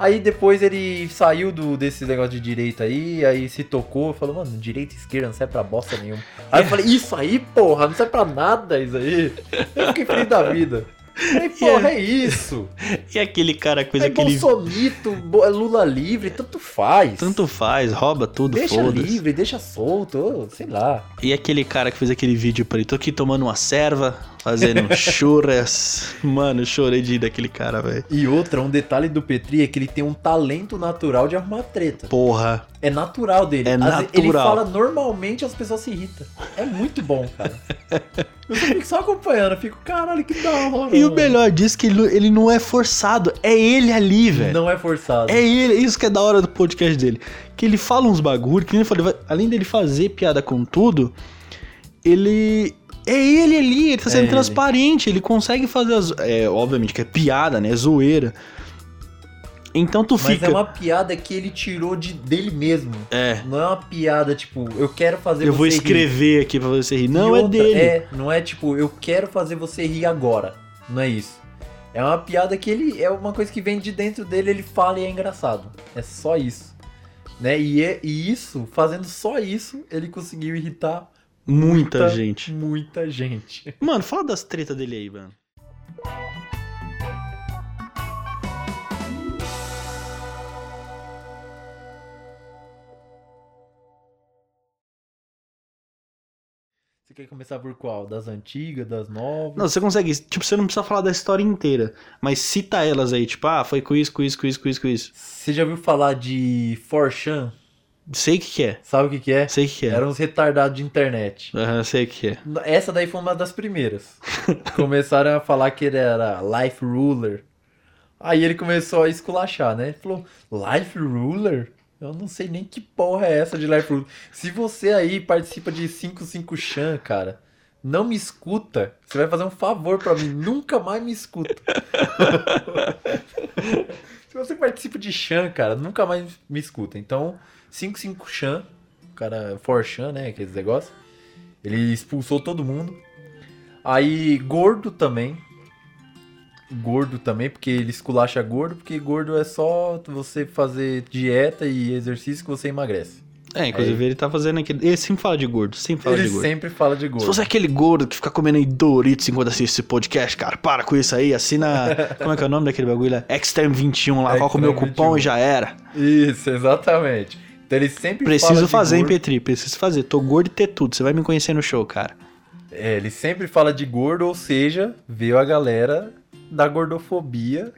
aí depois ele saiu do, desse negócio de direita aí, aí se tocou, falou, mano, direita e esquerda não serve pra bosta nenhuma. Aí eu falei, isso aí, porra, não serve pra nada isso aí. Eu fiquei feliz da vida. Falei, porra, é isso. E aquele cara que fez É aquele. Bolsomito, Bo- Lula livre, tanto faz. Tanto faz, rouba tudo, Deixa livre, deixa solto, sei lá. E aquele cara que fez aquele vídeo pra ele, tô aqui tomando uma serva, fazendo churras. Mano, chorei de ir daquele cara, velho. E outra, um detalhe do Petri é que ele tem um talento natural de arrumar treta. Porra. É natural dele. É vezes Ele natural. fala normalmente as pessoas se irritam. É muito bom, cara. Eu fico só acompanhando, eu fico, caralho, que da hora. E o mano." melhor disso é que ele, ele não é forçado, é ele ali, velho. Não é forçado. É ele, isso que é da hora do podcast dele. Que ele fala uns bagulho, que nem eu falei, vai- além dele fazer piada com tudo, ele. É ele ali, ele tá É sendo ele. transparente, ele consegue fazer as. É, obviamente que é piada, né? Zoeira. Então tu Mas fica. é uma piada que ele tirou de, dele mesmo. É. Não é uma piada, tipo, eu quero fazer Eu você vou rir. escrever aqui pra você rir. E Não, é outra, dele. É, não é tipo, eu quero fazer você rir agora. Não é isso. É uma piada que ele. É uma coisa que vem de dentro dele, ele fala e é engraçado. É só isso. Né? E, é, e isso, fazendo só isso, ele conseguiu irritar Muita gente. Muita gente. Mano, fala das tretas dele aí, mano. Você quer começar por qual? Das antigas, das novas? Não, você consegue. Tipo, você não precisa falar da história inteira. Mas cita elas aí, tipo, ah, foi com isso, com isso, com isso, com isso, com isso. Você já ouviu falar de Forchan? Sei o que, que é. Sabe o que, que é? Sei o que, que é. Eram uns retardados de internet. Aham, sei o que, é. Essa daí foi uma das primeiras. Começaram a falar que ele era Life Ruler. Aí ele começou a esculachar, né? Ele falou, Life Ruler? Eu não sei nem que porra é essa de Life Ruler. Se você aí participa de 55 Chan, cara, não me escuta, você vai fazer um favor pra mim, nunca mais me escuta. Se você participa de Chan, cara, nunca mais me escuta. Então, 55 Chan, o cara, For Chan, né, aqueles negócios. Ele expulsou todo mundo. Aí, gordo também. Gordo também, porque ele esculacha gordo, porque gordo é só você fazer dieta e exercício que você emagrece. É, inclusive ele tá fazendo aquele. Ele sempre fala de gordo, sempre fala ele de gordo. sempre fala de gordo. Se você é aquele gordo que fica comendo aí Doritos enquanto assiste esse podcast, cara, para com isso aí, assina. como é que é o nome daquele bagulho? Extreme 21 lá, coloca o meu cupom 21. e já era. Isso, exatamente. Então ele sempre Preciso fazer, hein, gordo. Petri? Preciso fazer. Tô gordo e ter tudo. Você vai me conhecer no show, cara. É, ele sempre fala de gordo, ou seja, veio a galera da gordofobia.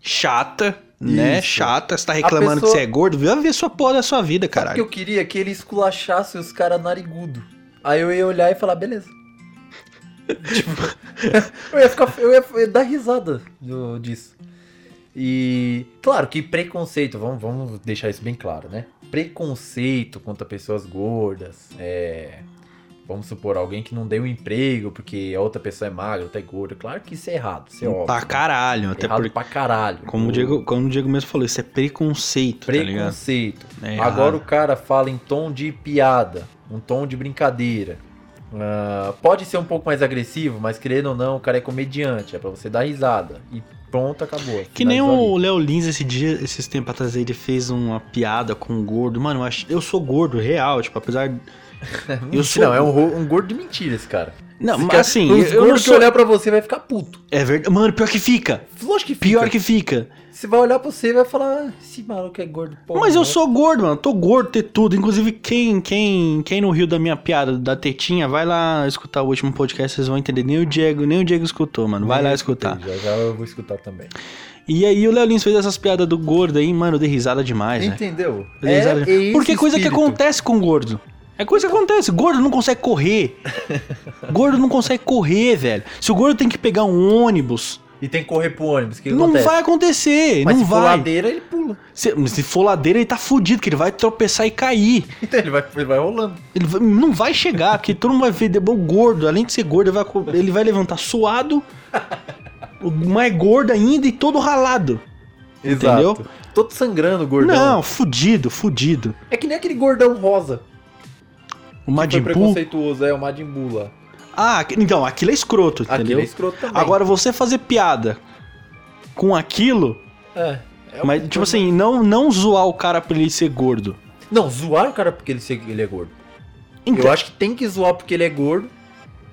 Chata, né? Isso. Chata. Você tá reclamando pessoa- que você é gordo? Vai ver sua porra da sua vida, Sabe o que caralho. eu queria? Que ele esculachasse os caras narigudo. Aí eu ia olhar e falar, beleza. tipo, eu ia ficar. Eu ia, eu ia dar risada do- disso. E. Claro que preconceito, vamos, vamos deixar isso bem claro, né? Preconceito contra pessoas gordas. É. Vamos supor, alguém que não deu um emprego porque a outra pessoa é magra, outra é gorda. Claro que isso é errado, isso é óbvio. Pra caralho. Até errado porque, pra caralho. como o, Diego, como o Diego mesmo falou, isso é preconceito, tá? Preconceito. É errado. Agora o cara fala em tom de piada, um tom de brincadeira. Ah, pode ser um pouco mais agressivo, mas querendo ou não, o cara é comediante, é pra você dar risada. E pronto, acabou. Que nem o Léo Lins esse dia, esses tempos atrás, ele fez uma piada com um gordo. Mano, eu, acho- eu sou gordo, real, tipo, apesar. eu sou- Não, é um, um gordo de mentira esse cara. Não, mas assim, os eu não sou... que olhar pra você vai ficar puto. É verdade. Mano, pior que fica. Lógico que fica. Pior que fica. Você vai olhar pra você e vai falar, ah, esse maluco é gordo. porra, Mas eu né?" sou gordo, mano. Tô gordo, ter tudo. Inclusive, quem, quem, quem não riu da minha piada da tetinha, vai lá escutar o último podcast, vocês vão entender. Nem o Diego, nem o Diego escutou, mano. Vai lá escutar. Já, já eu vou escutar também. E aí o Léo Lins fez essas piadas do gordo aí, mano, eu dei risada demais, né? Entendeu? Eu dei risada demais. Porque é coisa que acontece com gordo. É coisa que acontece. Gordo não consegue correr. gordo não consegue correr, velho. Se o gordo tem que pegar um ônibus, E tem que correr pro ônibus, que não acontece? vai acontecer. Mas não se for vai. ladeira, ele pula. Se, se for ladeira, ele tá fudido, que ele vai tropeçar e cair. Então ele vai, ele vai rolando. Ele vai- não vai chegar, porque todo mundo vai ver o gordo. Além de ser gordo, ele vai, ele vai levantar suado, mais gordo ainda e todo ralado. Entendeu? Exato. Todo sangrando, gordão. Não, fudido, fudido. É que nem aquele gordão rosa. O Majin Buu. preconceituoso, é o Majin Buu lá. Ah, então, aquilo é escroto, entendeu? é escroto também. Agora, você fazer piada com aquilo, É. é mas, tipo coisa- assim, não, não zoar o cara pra ele ser gordo. Não, zoar o cara porque ele, se- ele é gordo. Então, Eu acho que tem que zoar porque ele é gordo,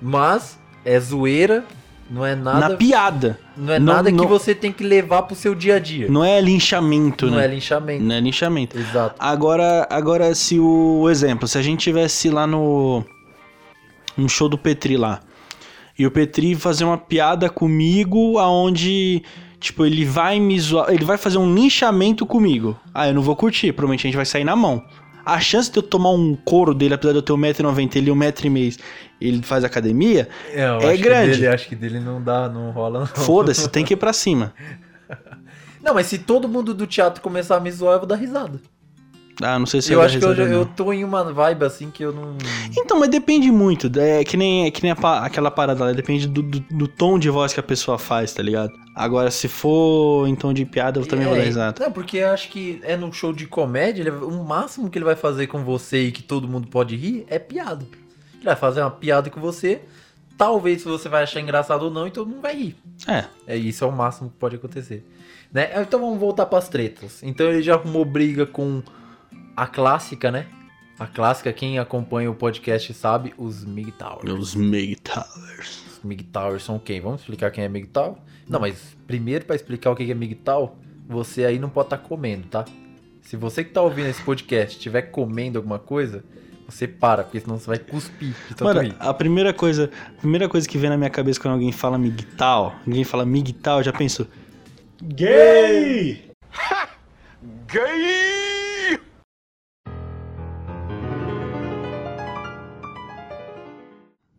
mas é zoeira, não é nada. na piada. Não é não- nada não- que você tem que levar pro seu dia a dia. Não é linchamento, Não né? é linchamento. Não é linchamento. Exato. Agora, agora se o exemplo, se a gente tivesse lá no um show do Petri lá, e o Petri fazer uma piada comigo aonde tipo ele vai me zoar, ele vai fazer um linchamento comigo. Ah, eu não vou curtir, provavelmente a gente vai sair na mão. A chance de eu tomar um couro dele, apesar de eu ter 1,90m, ele 1,5m, ele faz academia, eu É acho que grande. dele- acho que dele não dá, não rola. Foda-se, tem que ir pra cima. Não, mas se todo mundo do teatro começar a me zoar, eu vou dar risada. Ah, não sei se eu vai acho que eu, eu tô em uma vibe assim que eu não. Então, mas depende muito. É que nem, é que nem a aquela parada lá. Depende do, do, do tom de voz que a pessoa faz, tá ligado? Agora, se for em tom de piada, eu também vou dar É, risada. Não, porque eu acho que é no show de comédia, ele- o máximo que ele vai fazer com você e que todo mundo pode rir é piada. Ele vai fazer uma piada com você, talvez você vai achar engraçado ou não, e todo mundo vai rir. É. É isso é o máximo que pode acontecer. Né? Então vamos voltar pras tretas. Então ele já arrumou briga com a clássica, né? A clássica, quem acompanha o podcast sabe, os MGTOWers. Os MGTOWers. Os MGTOWers são quem? Vamos explicar quem é MGTOW? Não, mas primeiro pra explicar o que é MGTOW, você aí não pode estar comendo, tá? Se você que tá ouvindo esse podcast estiver comendo alguma coisa, você para, porque senão você vai cuspir de tanto Mano, rir. a primeira coisa, a primeira coisa que vem na minha cabeça quando alguém fala MGTOW, alguém fala MGTOW, eu já penso. Gay!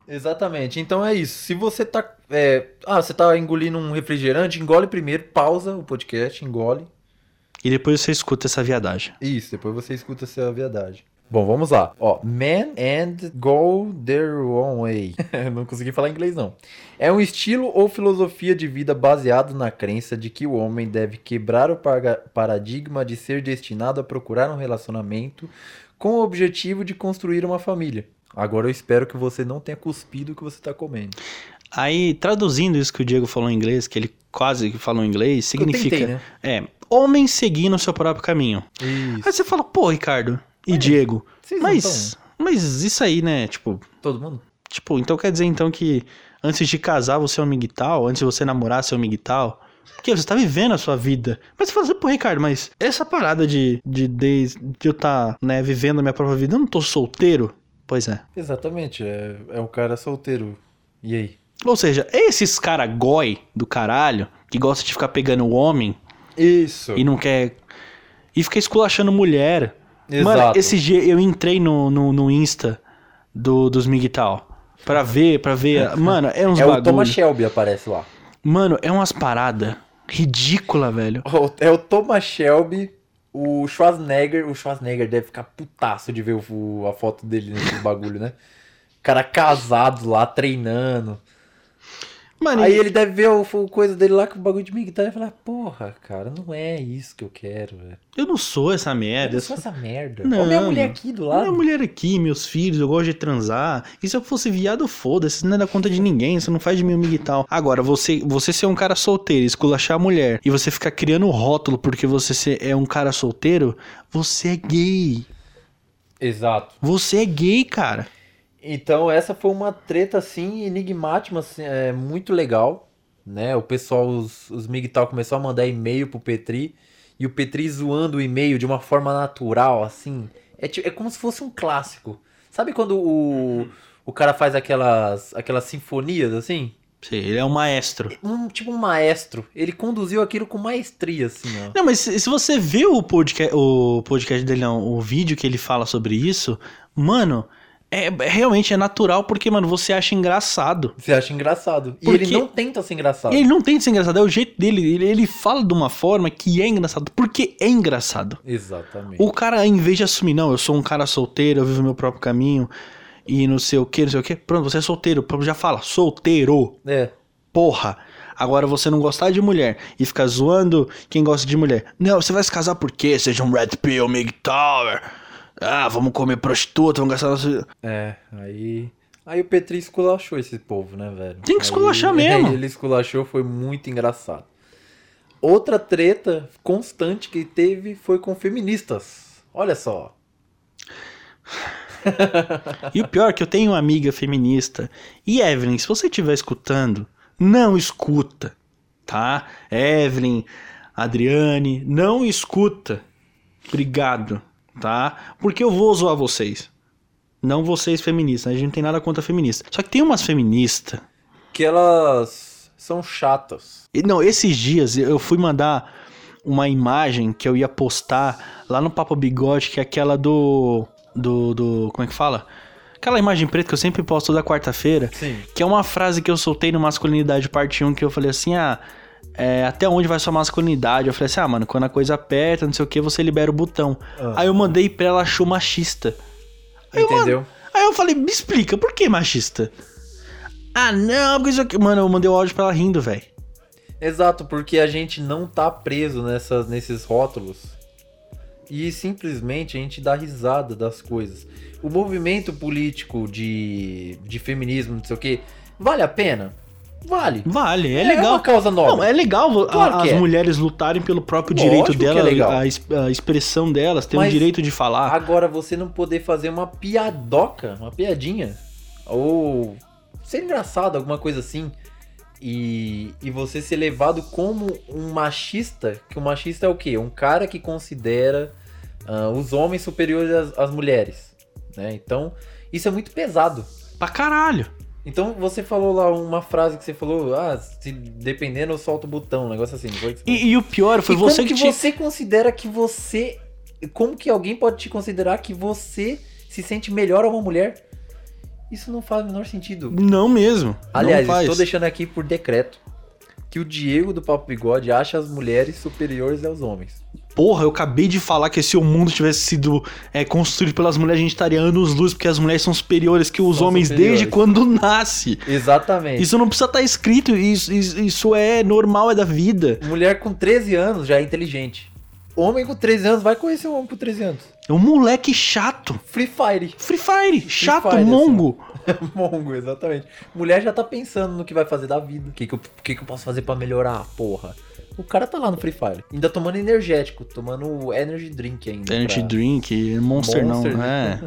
Exatamente. Então é isso. Se você tá. é, ah, você tá engolindo um refrigerante, engole primeiro, pausa o podcast, engole. E depois você escuta essa viadagem. Isso, depois você escuta essa verdade. Bom, vamos lá. Ó, man and go their own way. não consegui falar inglês não. É um estilo ou filosofia de vida baseado na crença de que o homem deve quebrar o paradigma de ser destinado a procurar um relacionamento com o objetivo de construir uma família. Agora eu espero que você não tenha cuspido o que você tá comendo. Aí, traduzindo isso que o Diego falou em inglês, que ele quase que falou em inglês, significa. tentei, né? É, homem seguindo o seu próprio caminho. Isso. Aí você fala, pô, Ricardo e Diego, mas, mas isso aí, né, tipo, Todo mundo? tipo, então quer dizer então que antes de casar você é um migtal, antes de você namorar você é um migtal? Porque você tá vivendo a sua vida. Mas você fala assim, pô, Ricardo, mas essa parada de, de, de, de eu tá, né, vivendo a minha própria vida, eu não tô solteiro? Pois é. Exatamente, é, é um cara solteiro. E aí? Ou seja, esses cara goi do caralho, que gosta de ficar pegando o homem Isso. e não quer... E fica esculachando mulher. Mano, Exato. esse dia eu entrei no, no, no Insta do, dos Migtal. Pra ver, pra ver. Mano, é uns É o bagulho. Thomas Shelby aparece lá. Mano, é umas paradas ridícula, velho. O- É o Thomas Shelby, o Schwarzenegger. O Schwarzenegger deve ficar putaço de ver o- a foto dele nesse bagulho, né? Cara casado lá, treinando. Mano, Aí e- ele deve ver o, o coisa dele lá com o bagulho de migtar e falar: Porra, cara, não é isso que eu quero, velho. eu não sou essa merda. Eu sou sou essa merda. Não, Olha minha mulher aqui do lado. minha mulher aqui, meus filhos, eu gosto de transar. E se eu fosse viado, foda-se, isso não é da conta de ninguém, isso não faz de mim um miguital. Agora, você, você ser um cara solteiro, esculachar a mulher, e você ficar criando rótulo porque você é um cara solteiro, você é gay. Exato. Você é gay, cara. Então essa foi uma treta assim enigmática, assim, é, muito legal, né? O pessoal, os, os MGTOW começou a mandar e-mail pro Petri e o Petri zoando o e-mail de uma forma natural, assim. É, é como se fosse um clássico. Sabe quando o, o cara faz aquelas, aquelas sinfonias assim? Sim, ele é um maestro. Um, tipo um maestro. Ele conduziu aquilo com maestria, assim, ó. Não, mas se, se você vê o podcast, o podcast dele, não, o vídeo que ele fala sobre isso, mano, é, é, realmente é natural porque, mano, você acha engraçado. Você acha engraçado. E Porque- ele não tenta ser engraçado. Ele não de ser engraçado, é o jeito dele. Ele, ele fala de uma forma que é engraçado, porque é engraçado. Exatamente. O cara, em vez de assumir, não, eu sou um cara solteiro, eu vivo meu próprio caminho e não sei o que, não sei o que. Pronto, você é solteiro. Pronto, Já fala, solteiro. É. Porra. Agora você não gostar de mulher e ficar zoando quem gosta de mulher. Não, você vai se casar por quê? Seja um Red Pill, Mig Tower. Ah, vamos comer prostituta, vamos gastar nosso... É, aí. Aí o Petri esculachou esse povo, né, velho? Tem que esculachar Aí- mesmo. ele esculachou, foi muito engraçado. Outra treta constante que teve foi com feministas. Olha só. E o pior é que eu tenho uma amiga feminista. E Evelyn, se você estiver escutando, não escuta, tá? Evelyn, Adriane, não escuta. Obrigado, tá? Porque eu vou zoar vocês. Não vocês feministas, a gente não tem nada contra feminista. Só que tem umas feministas. Que elas são chatas. E, Não, esses dias eu fui mandar uma imagem que eu ia postar lá no Papo Bigode, que é aquela do. Do. do como é que fala? Aquela imagem preta que eu sempre posto toda quarta-feira. Sim. Que é uma frase que eu soltei no Masculinidade Parte 1, que eu falei assim, ah, é, até onde vai sua masculinidade? Eu falei assim, ah, mano, quando a coisa aperta, não sei o que, você libera o botão. Ah. Aí eu mandei pra ela, achou machista. Aí eu, Entendeu? Aí eu falei, me explica, por que machista? Ah, não, porque isso aqui... Mano, eu mandei o áudio pra ela rindo, velho. Exato, porque a gente não tá preso nessas, nesses rótulos. E simplesmente a gente dá risada das coisas. O movimento político de, de feminismo, não sei o que, vale a pena? Vale. Vale, é, É legal. uma causa nobre. Não, é legal a- Claro que as é. mulheres lutarem pelo próprio Lógico direito que dela, é a, a expressão delas, ter o Mas direito de falar. Agora, você não poder fazer uma piadoca, uma piadinha, ou ser engraçado, alguma coisa assim, e, e você ser levado como um machista, que o machista é o quê? Um cara que considera ah, os homens superiores às, às mulheres, né? Então, isso é muito pesado. Pra caralho. Então, você falou lá uma frase que você falou, ah, se dependendo eu solto o botão, um negócio assim, foi? E, e o pior foi E você como que, que você considera que você. Como que alguém pode te considerar que você se sente melhor a uma mulher? Isso não faz o menor sentido. Não mesmo. Aliás, não estou deixando aqui por decreto que o Diego do Papo Bigode acha as mulheres superiores aos homens. Porra, eu acabei de falar que se o mundo tivesse sido é, construído pelas mulheres, a gente estaria anos luz, porque as mulheres são superiores que os São homens superiores. desde quando nasce. Exatamente. Isso não precisa estar escrito, isso, isso, isso é normal, é da vida. Mulher com 13 anos já é inteligente. Homem com 13 anos vai conhecer um homem com 13 anos. É um moleque chato. Free Fire. Free Fire, chato, Fire, assim. mongo. Mongo, exatamente. Mulher já tá pensando no que vai fazer da vida. O que, que, eu, que, que eu posso fazer pra melhorar, porra? O cara tá lá no Free Fire. Ainda tomando energético, tomando energy drink ainda. Energy pra- drink, Monster, Monster. não, é.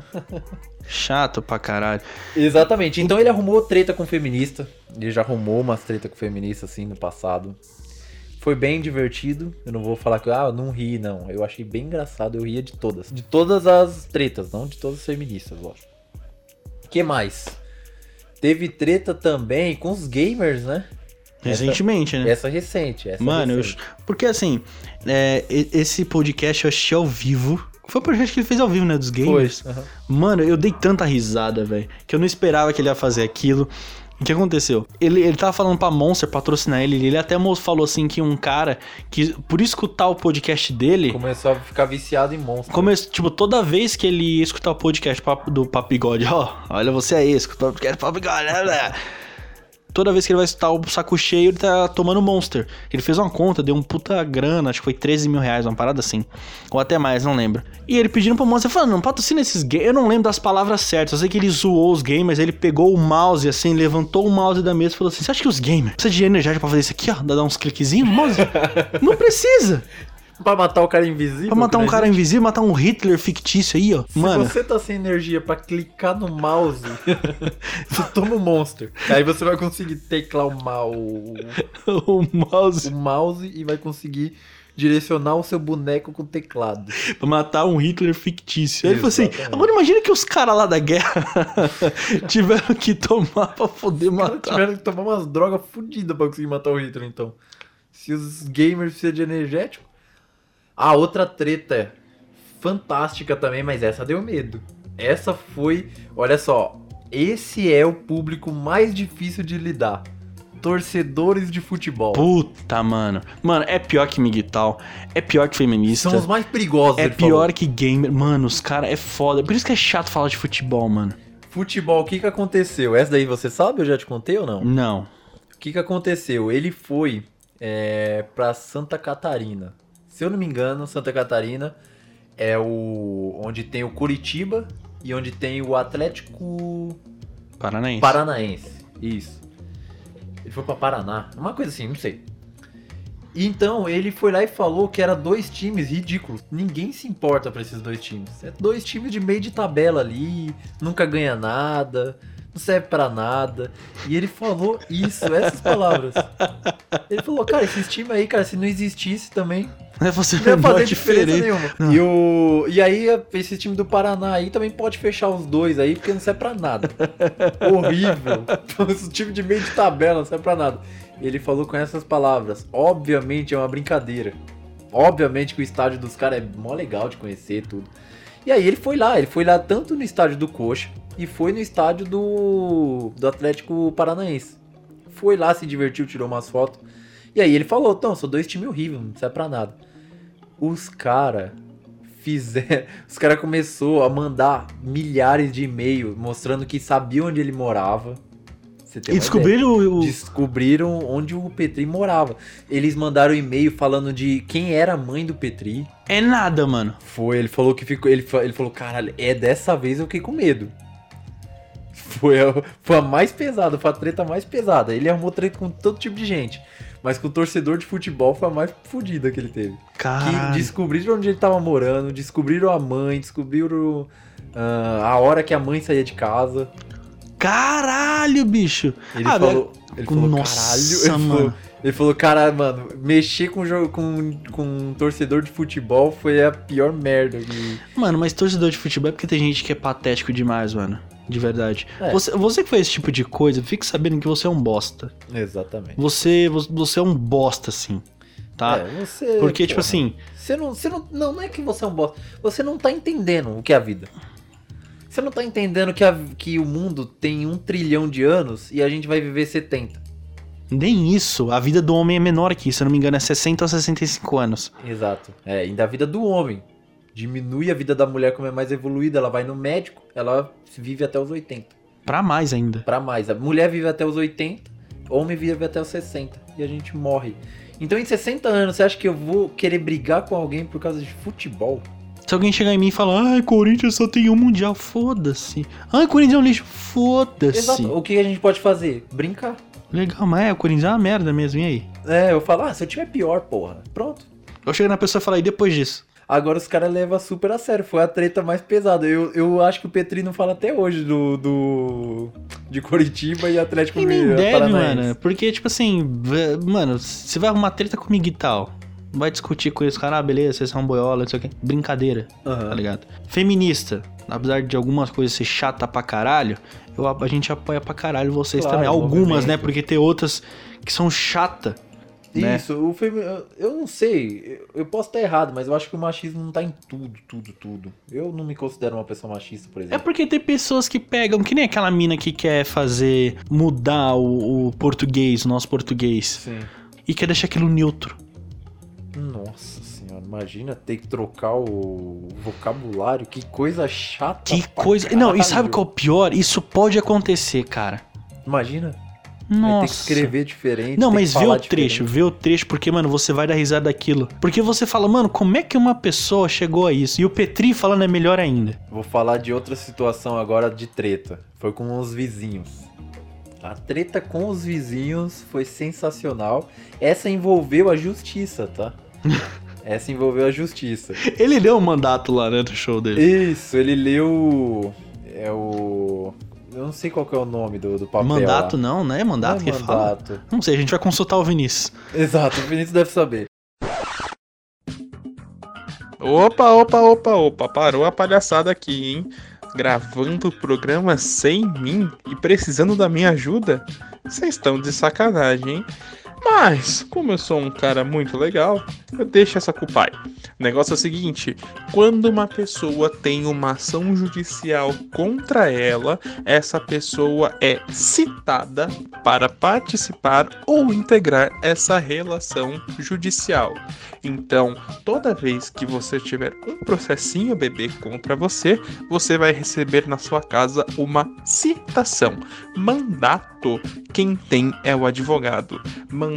Chato pra caralho. Exatamente. Então ele arrumou treta com feminista. Ele já arrumou umas treta com feminista assim no passado. Foi bem divertido. Eu não vou falar que ah, eu não ri, não. Eu achei bem engraçado. Eu ria de todas. De todas as tretas, não de todas as feministas, lógico. que mais? Teve treta também com os gamers, né? Recentemente, né? Essa recente. Essa Mano, eu, recente. porque assim, é, esse podcast eu assisti ao vivo. Foi o podcast que ele fez ao vivo, né? Dos Foi. gamers. aham. Mano, eu dei tanta risada, velho. Que eu não esperava que ele ia fazer aquilo. O que aconteceu? Ele, ele tava falando pra Monster patrocinar ele. Ele até falou assim que um cara que, por escutar o podcast dele. Começou a ficar viciado em monstro. Come, tipo, toda vez que ele ia escutar o podcast do Papo Bigode, ó, olha você aí, escuta o podcast do né, né? Toda vez que ele vai escutar o saco cheio, ele tá tomando Monster. Ele fez uma conta, deu um puta grana, acho que foi 13 mil reais, uma parada assim. Ou até mais, não lembro. E ele pedindo pro Monster, falando, não patrocina esses games. Eu não lembro das palavras certas. Eu sei que ele zoou os gamers, ele pegou o mouse, assim, levantou o mouse da mesa e falou assim: Você acha que os gamers precisam de energia pra fazer isso aqui, ó? Dar uns cliquezinhos no mouse? não precisa! Pra matar o cara invisível? Pra matar um cara existe? invisível, matar um Hitler fictício aí, ó. Se Mano, você tá sem energia pra clicar no mouse, você toma um monster. Aí você vai conseguir teclar o, ma- o, mouse o mouse e vai conseguir direcionar o seu boneco com o teclado. pra matar um Hitler fictício. Aí ele falou assim: agora imagina que os caras lá da guerra tiveram que tomar pra poder matar. tiveram que tomar umas drogas fodidas pra conseguir matar o Hitler, então. Se os gamers precisam de energético. A outra treta fantástica também, mas essa deu medo. Essa foi, olha só, esse é o público mais difícil de lidar. Torcedores de futebol. Puta, mano. Mano, é pior que miguital. É pior que feminista. São os mais perigosos. É pior falou. que gamer. Mano, os caras é foda. Por isso que é chato falar de futebol, mano. Futebol, o que que aconteceu? Essa daí você sabe? Eu já te contei ou não? Não. O que que aconteceu? Ele foi é, pra Santa Catarina. Se eu não me engano, Santa Catarina é o onde tem o Curitiba e onde tem o Atlético Paranaense. Paranaense. Isso. Ele foi pra Paraná, uma coisa assim, não sei. Então ele foi lá e falou que era dois times ridículos. Ninguém se importa pra esses dois times. É dois times de meio de tabela ali, nunca ganha nada, não serve pra nada. E ele falou isso, essas palavras. Ele falou, cara, esses times aí, cara, se não existisse também, Não é você não ia fazer diferença diferente. nenhuma. E, o... e aí, esse time do Paraná aí também pode fechar os dois aí, porque não serve pra nada. Horrível. Esse time de meio de tabela não serve pra nada. Ele falou com essas palavras. Obviamente é uma brincadeira. Obviamente que o estádio dos caras é mó legal de conhecer tudo. E aí ele foi lá, ele foi lá tanto no estádio do Coxa e foi no estádio do, do Atlético Paranaense. Foi lá, se divertiu, tirou umas fotos. E aí ele falou, então, são dois times horríveis, não serve pra nada. Os cara fizeram. Os cara começou a mandar milhares de e-mails mostrando que sabiam onde ele morava. E descobriram o. Descobriram onde o Petri morava. Eles mandaram e-mail falando de quem era a mãe do Petri. É nada, mano. Foi, ele falou que ficou. Ele, ele falou, caralho, é dessa vez eu fiquei com medo. Foi a, foi a mais pesada, foi a treta mais pesada. Ele arrumou treta com todo tipo de gente. Mas com o torcedor de futebol foi a mais fodida que ele teve. Que Caralho. descobriram onde ele tava morando, descobriram a mãe, descobriram ah, a hora que a mãe saía de casa. Caralho, bicho. Ele Ah, falou, ele falou Nossa, caralho. Ele falou, ele falou, cara, mano, mexer com, jogo, com, com um torcedor de futebol foi a pior merda. Que... Mano, mas torcedor de futebol é porque tem gente que é patético demais, mano. De verdade. É. Você, você que faz esse tipo de coisa, fique sabendo que você é um bosta. Exatamente. Você, você é um bosta, assim. Tá? É, você, porque, tipo porra, assim, Você não, você não, não, não é que você é um bosta. Você não tá entendendo o que é a vida. Você não tá entendendo que, a, que o mundo tem um trilhão de anos e a gente vai viver 70. nem isso. A vida do homem é menor aqui, se eu não me engano, é 60 ou 65 anos. Exato. É, ainda a vida do homem. Diminui a vida da mulher como é mais evoluída. Ela vai no médico, ela vive até os 80. Pra mais ainda. Pra mais. A mulher vive até os 80, homem vive até os 60. E a gente morre. Então em 60 anos, você acha que eu vou querer brigar com alguém por causa de futebol? Se alguém chegar em mim e falar, ai, Corinthians só tem um mundial, foda-se. Ai, Corinthians é um lixo, foda-se. Exato. O que a gente pode fazer? Brincar. Legal, mas é, o Corinthians é uma merda mesmo, e aí? É, eu falo, ah, seu time é pior, porra. Pronto. Eu chego na pessoa e falo, e depois disso? Agora os caras levam super a sério. Foi a treta mais pesada. Eu, eu acho que o Petri não fala até hoje do. do de Coritiba e Atlético Mineiro, deve, Paranaense. mano. Porque, tipo assim, mano, você vai arrumar treta comigo e tal. Vai discutir com eles, cara, ah, beleza, vocês são boiola, não sei o quê. Brincadeira, Aham. tá ligado? Feminista, apesar de algumas coisas ser chata pra caralho, eu, a gente apoia pra caralho vocês Claro, também. Algumas, movimento. né? Porque tem outras que são chata. Né? Isso, o femi... eu não sei, eu posso estar errado, mas eu acho que o machismo não tá em tudo, tudo, tudo. Eu não me considero uma pessoa machista, por É exemplo. porque tem pessoas que pegam, que nem aquela mina que quer fazer, mudar o, o português, o nosso português, Sim. e quer deixar aquilo neutro. Nossa senhora, imagina ter que trocar o vocabulário, que coisa chata. Que coisa. Não, e caralho. sabe qual é o pior? Isso pode acontecer, cara. Imagina, vai Nossa. ter que escrever diferente. Não, mas vê o trecho, diferente. vê o trecho, porque, mano, você vai dar risada daquilo. Porque você fala, mano, como é que uma pessoa chegou a isso? E o Petri falando é melhor ainda. Vou falar de outra situação agora de treta. Foi com os vizinhos. A treta com os vizinhos foi sensacional. Essa envolveu a justiça, tá? Essa envolveu a justiça. Ele deu um mandato lá, né, do show dele. Isso, ele leu. É o. Não sei qual que é o nome do, do papel. mandato lá. não, né? Mandato Não é que fala. mandato. Não sei, a gente vai consultar o Vinícius. Exato, o Vinícius deve saber. Opa, opa, opa, opa, parou a palhaçada aqui, hein? Gravando o programa sem mim e precisando da minha ajuda? Vocês estão de sacanagem, hein? Mas, como eu sou um cara muito legal, eu deixo essa culpa aí. O negócio é o seguinte: quando uma pessoa tem uma ação judicial contra ela, essa pessoa é citada para participar ou integrar essa relação judicial. Então, toda vez que você tiver um processinho bebê contra você, você vai receber na sua casa uma citação. Mandato, quem tem é o advogado. Mandato,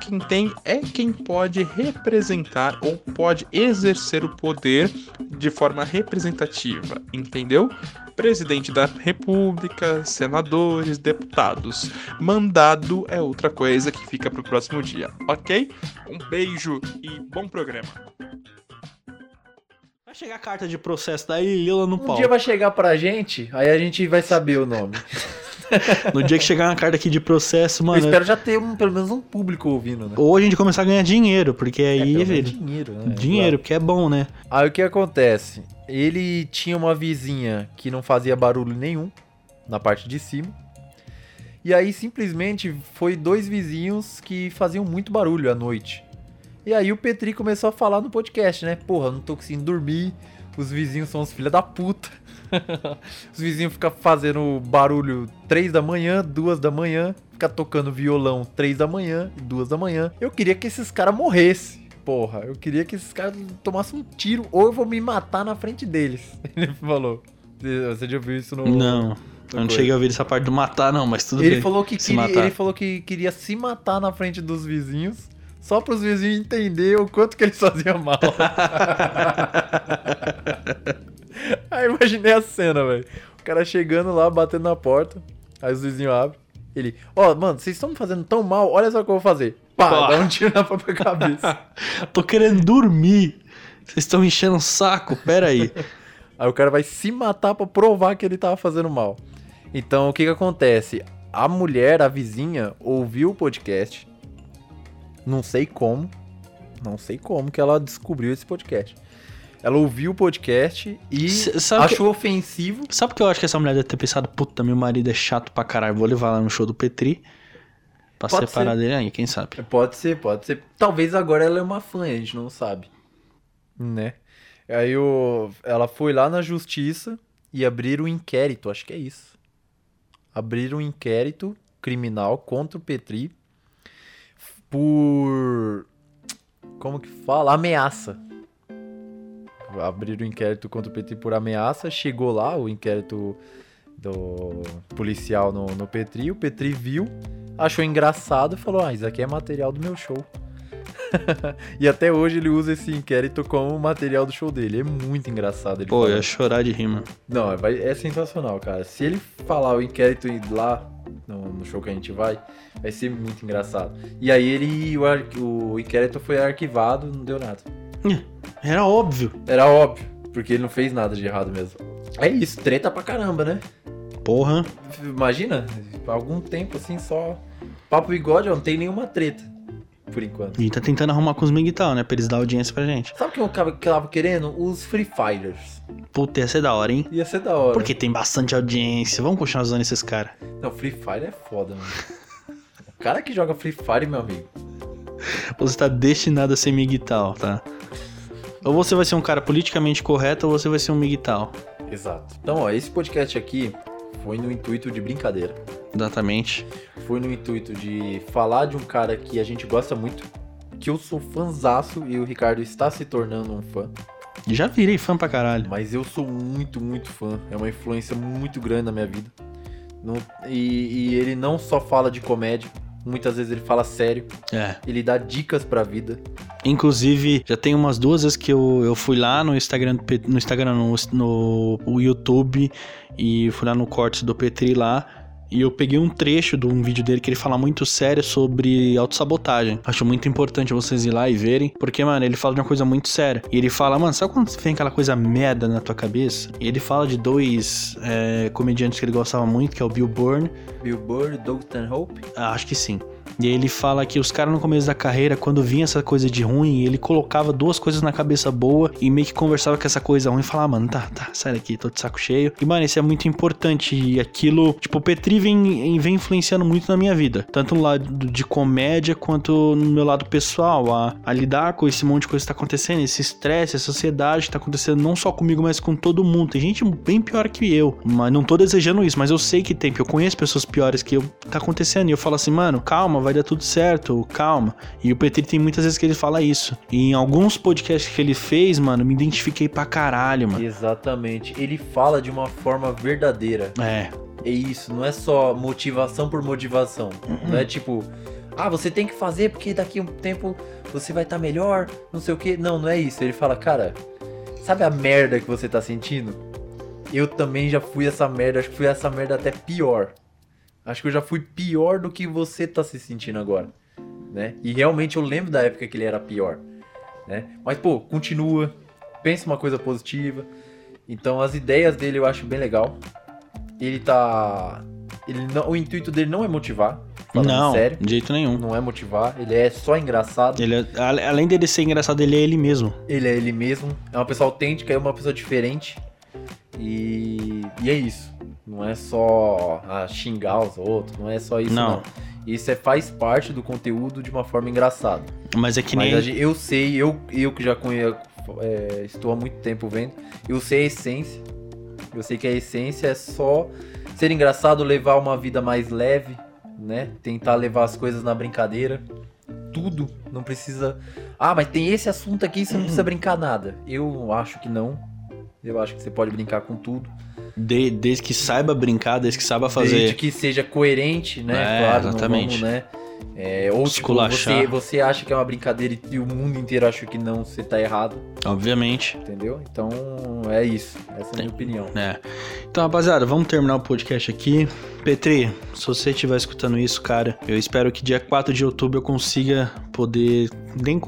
quem tem é quem pode representar ou pode exercer o poder de forma representativa, entendeu? Presidente da República, senadores, deputados. Mandado é outra coisa que fica pro próximo dia, ok? Um beijo e bom programa. Vai chegar a carta de processo da Lila no Um pau. dia vai chegar pra gente, aí a gente vai saber o nome. No dia que chegar uma carta aqui de processo, Eu mano. espero já ter um, pelo menos um público ouvindo, né? Ou a gente começar a ganhar dinheiro, porque É, aí, menos velho. dinheiro, né? Dinheiro, porque é bom, né? Aí o que acontece? Ele tinha uma vizinha que não fazia barulho nenhum na parte de cima. E aí simplesmente foi dois vizinhos que faziam muito barulho à noite. E aí o Petri começou a falar no podcast, né? Porra, não tô conseguindo dormir. Os vizinhos são os filha da puta. os vizinhos ficam fazendo barulho 3 da manhã, 2 da manhã, fica tocando violão 3 da manhã e 2 da manhã. Eu queria que esses caras morressem. Porra, eu queria que esses caras tomassem um tiro ou eu vou me matar na frente deles. Ele falou. Você já ouviu isso no. Não. Eu não cheguei a ouvir essa parte do matar, não, mas tudo Ele bem. falou, que queria, matar. ele falou que queria se matar na frente dos vizinhos, só para os vizinhos entenderem o quanto que eles faziam mal. aí imaginei a cena, velho. O cara chegando lá, batendo na porta, aí os vizinhos abrem. Ele, ó, mano, vocês estão me fazendo tão mal, olha só o que eu vou fazer. Pá, Pá. dá um tiro na própria cabeça. Tô querendo dormir. Vocês estão enchendo o saco, pera aí. Aí o cara vai se matar pra provar que ele tava fazendo mal. Então, o que que acontece? A mulher, a vizinha, ouviu o podcast. Não sei como. Não sei como que ela descobriu esse podcast. Ela ouviu o podcast e S- achou ofensivo. Sabe por que eu acho que essa mulher deve ter pensado, puta, meu marido é chato pra caralho, vou levar lá no show do Petri pra Pode separar ser. dele aí, quem sabe? Pode ser, pode ser. Talvez agora ela é uma fã, a gente não sabe. Né? Aí o... ela foi lá na justiça e abriram um inquérito, acho que é isso. Abriram um inquérito criminal contra o Petri por. Como que fala? Ameaça. Abriram um inquérito contra o Petri por ameaça. Chegou lá o inquérito do policial no, no Petri. O Petri viu, achou engraçado e falou: Ah, isso aqui é material do meu show. e até hoje ele usa esse inquérito como material do show dele. É muito engraçado. Ele Pô, eu falando. ia chorar de rima. Não, vai- é sensacional, cara. Se ele falar o inquérito ir lá no, no show que a gente vai, vai ser muito engraçado. E aí ele. O, o inquérito foi arquivado, não deu nada. Era óbvio. Era óbvio, porque ele não fez nada de errado mesmo. É isso, treta pra caramba, né? Porra. Imagina, algum tempo assim só. Papo bigode, não tem nenhuma treta. Por enquanto. E tá tentando arrumar com os miguital, né? Pra eles dar audiência pra gente. Sabe o que eu tava, que eu tava querendo? Os Free Fighters. Puta, ia ser da hora, hein? Ia ser da hora. Porque tem bastante audiência. Vamos continuar usando esses caras. Não, Free Fire é foda, mano. O cara que joga Free Fire, meu amigo. Você tá destinado a ser miguital, tá? Ou você vai ser um cara politicamente correto, ou você vai ser um miguital. Exato. Então, ó, esse podcast aqui foi no intuito de brincadeira. Exatamente. Foi no intuito de falar de um cara que a gente gosta muito, que eu sou fãzaço e o Ricardo está se tornando um fã. Já virei fã pra caralho. Mas eu sou muito, muito fã. É uma influência muito grande na minha vida. Não- e, e ele não só fala de comédia, muitas vezes ele fala sério. É. Ele dá dicas pra vida. Inclusive, já tem umas duas vezes que eu, eu fui lá no Instagram, no Instagram, no, no YouTube, e fui lá no corte do Petri lá. E eu peguei um trecho de um vídeo dele que ele fala muito sério sobre autossabotagem. Acho muito importante vocês ir lá e verem, porque, mano, ele fala de uma coisa muito séria. E ele fala, mano, sabe quando vem aquela coisa merda na tua cabeça? E ele fala de dois é, comediantes que ele gostava muito, que é o Bill Burr. Bill Burr, Doug Stanhope. Ah, acho que sim. E ele fala que os caras no começo da carreira, quando vinha essa coisa de ruim, ele colocava duas coisas na cabeça boa e meio que conversava com essa coisa ruim e falava, ah, mano, tá, tá, sai daqui, tô de saco cheio. E, mano, isso é muito importante. E aquilo, tipo, o Petri vem, vem influenciando muito na minha vida. Tanto no lado de comédia quanto no meu lado pessoal. A, a lidar com esse monte de coisa que tá acontecendo, esse estresse, essa ansiedade que tá acontecendo não só comigo, mas com todo mundo. Tem gente bem pior que eu. Mas não tô desejando isso, mas eu sei que tem, porque eu conheço pessoas piores que eu tá acontecendo. E eu falo assim, mano, calma, vai dar tudo certo, calma. E o Petri tem muitas vezes que ele fala isso. E em alguns podcasts que ele fez, mano, me identifiquei pra caralho, mano. Exatamente. Ele fala de uma forma verdadeira. É. É isso, não é só motivação por motivação. Não é tipo, ah, você tem que fazer porque daqui a um tempo você vai estar melhor, não sei o que. Não, não é isso. Ele fala, cara, sabe a merda que você tá sentindo? Eu também já fui essa merda, acho que fui essa merda até pior. Acho que eu já fui pior do que você tá se sentindo agora, né? E realmente eu lembro da época que ele era pior, né? Mas pô, continua, pensa uma coisa positiva. Então as ideias dele eu acho bem legal. Ele tá ele não, o intuito dele não é motivar, não, sério. de jeito nenhum. Não é motivar, ele é só engraçado. Ele é- além dele ser engraçado, ele é ele mesmo. Ele é ele mesmo, é uma pessoa autêntica, é uma pessoa diferente. E, e é isso. Não é só ah, xingar os outros, não é só isso, Não. não. Isso é, faz parte do conteúdo de uma forma engraçada. Mas é que Mas nem. a gente- eu sei, eu, eu que já conheço, é, estou há muito tempo vendo, eu sei a essência. Eu sei que a essência é só ser engraçado, levar uma vida mais leve, né? Tentar levar as coisas na brincadeira. Tudo. Não precisa. Ah, mas tem esse assunto aqui, você não precisa brincar nada. Eu acho que não. Eu acho que você pode brincar com tudo. de- desde que saiba brincar, desde que saiba fazer. Desde que seja coerente, né? É, claro, exatamente. vamos, né? É, ou tipo, você, você acha que é uma brincadeira e- e o mundo inteiro acha que não, você tá errado, Obviamente. entendeu? Então é isso. Essa é a minha opinião. É. Então, rapaziada, vamos terminar o podcast aqui. Petri, se você estiver escutando isso, cara, eu espero que dia 4 de outubro eu consiga poder, nem,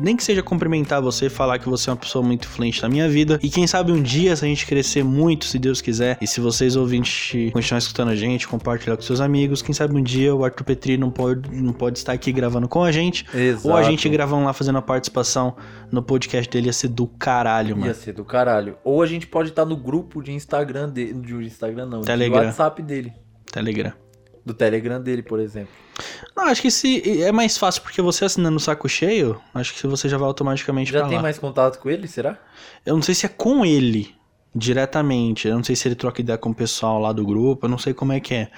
nem que seja cumprimentar você, falar que você é uma pessoa muito influente na minha vida. E quem sabe um dia, se a gente crescer muito, se Deus quiser, e se vocês ouvintes continuarem escutando a gente, compartilhar com seus amigos, quem sabe um dia o Arthur Petri não pode, não pode estar aqui gravando com a gente. Exato. Ou a gente gravando lá fazendo a participação no podcast dele ia ser do caralho, mano. Ia ser do caralho. Ou a gente pode estar no grupo de Instagram dele. De Instagram não, Telegram. de WhatsApp dele. Telegram. Do Telegram dele, por exemplo. Não, acho que se é mais fácil porque você assinando o saco cheio, acho que você já vai automaticamente Já tem lá. mais contato com ele, será? Eu não sei se é com ele diretamente, eu não sei se ele troca ideia com o pessoal lá do grupo, eu não sei como é que é.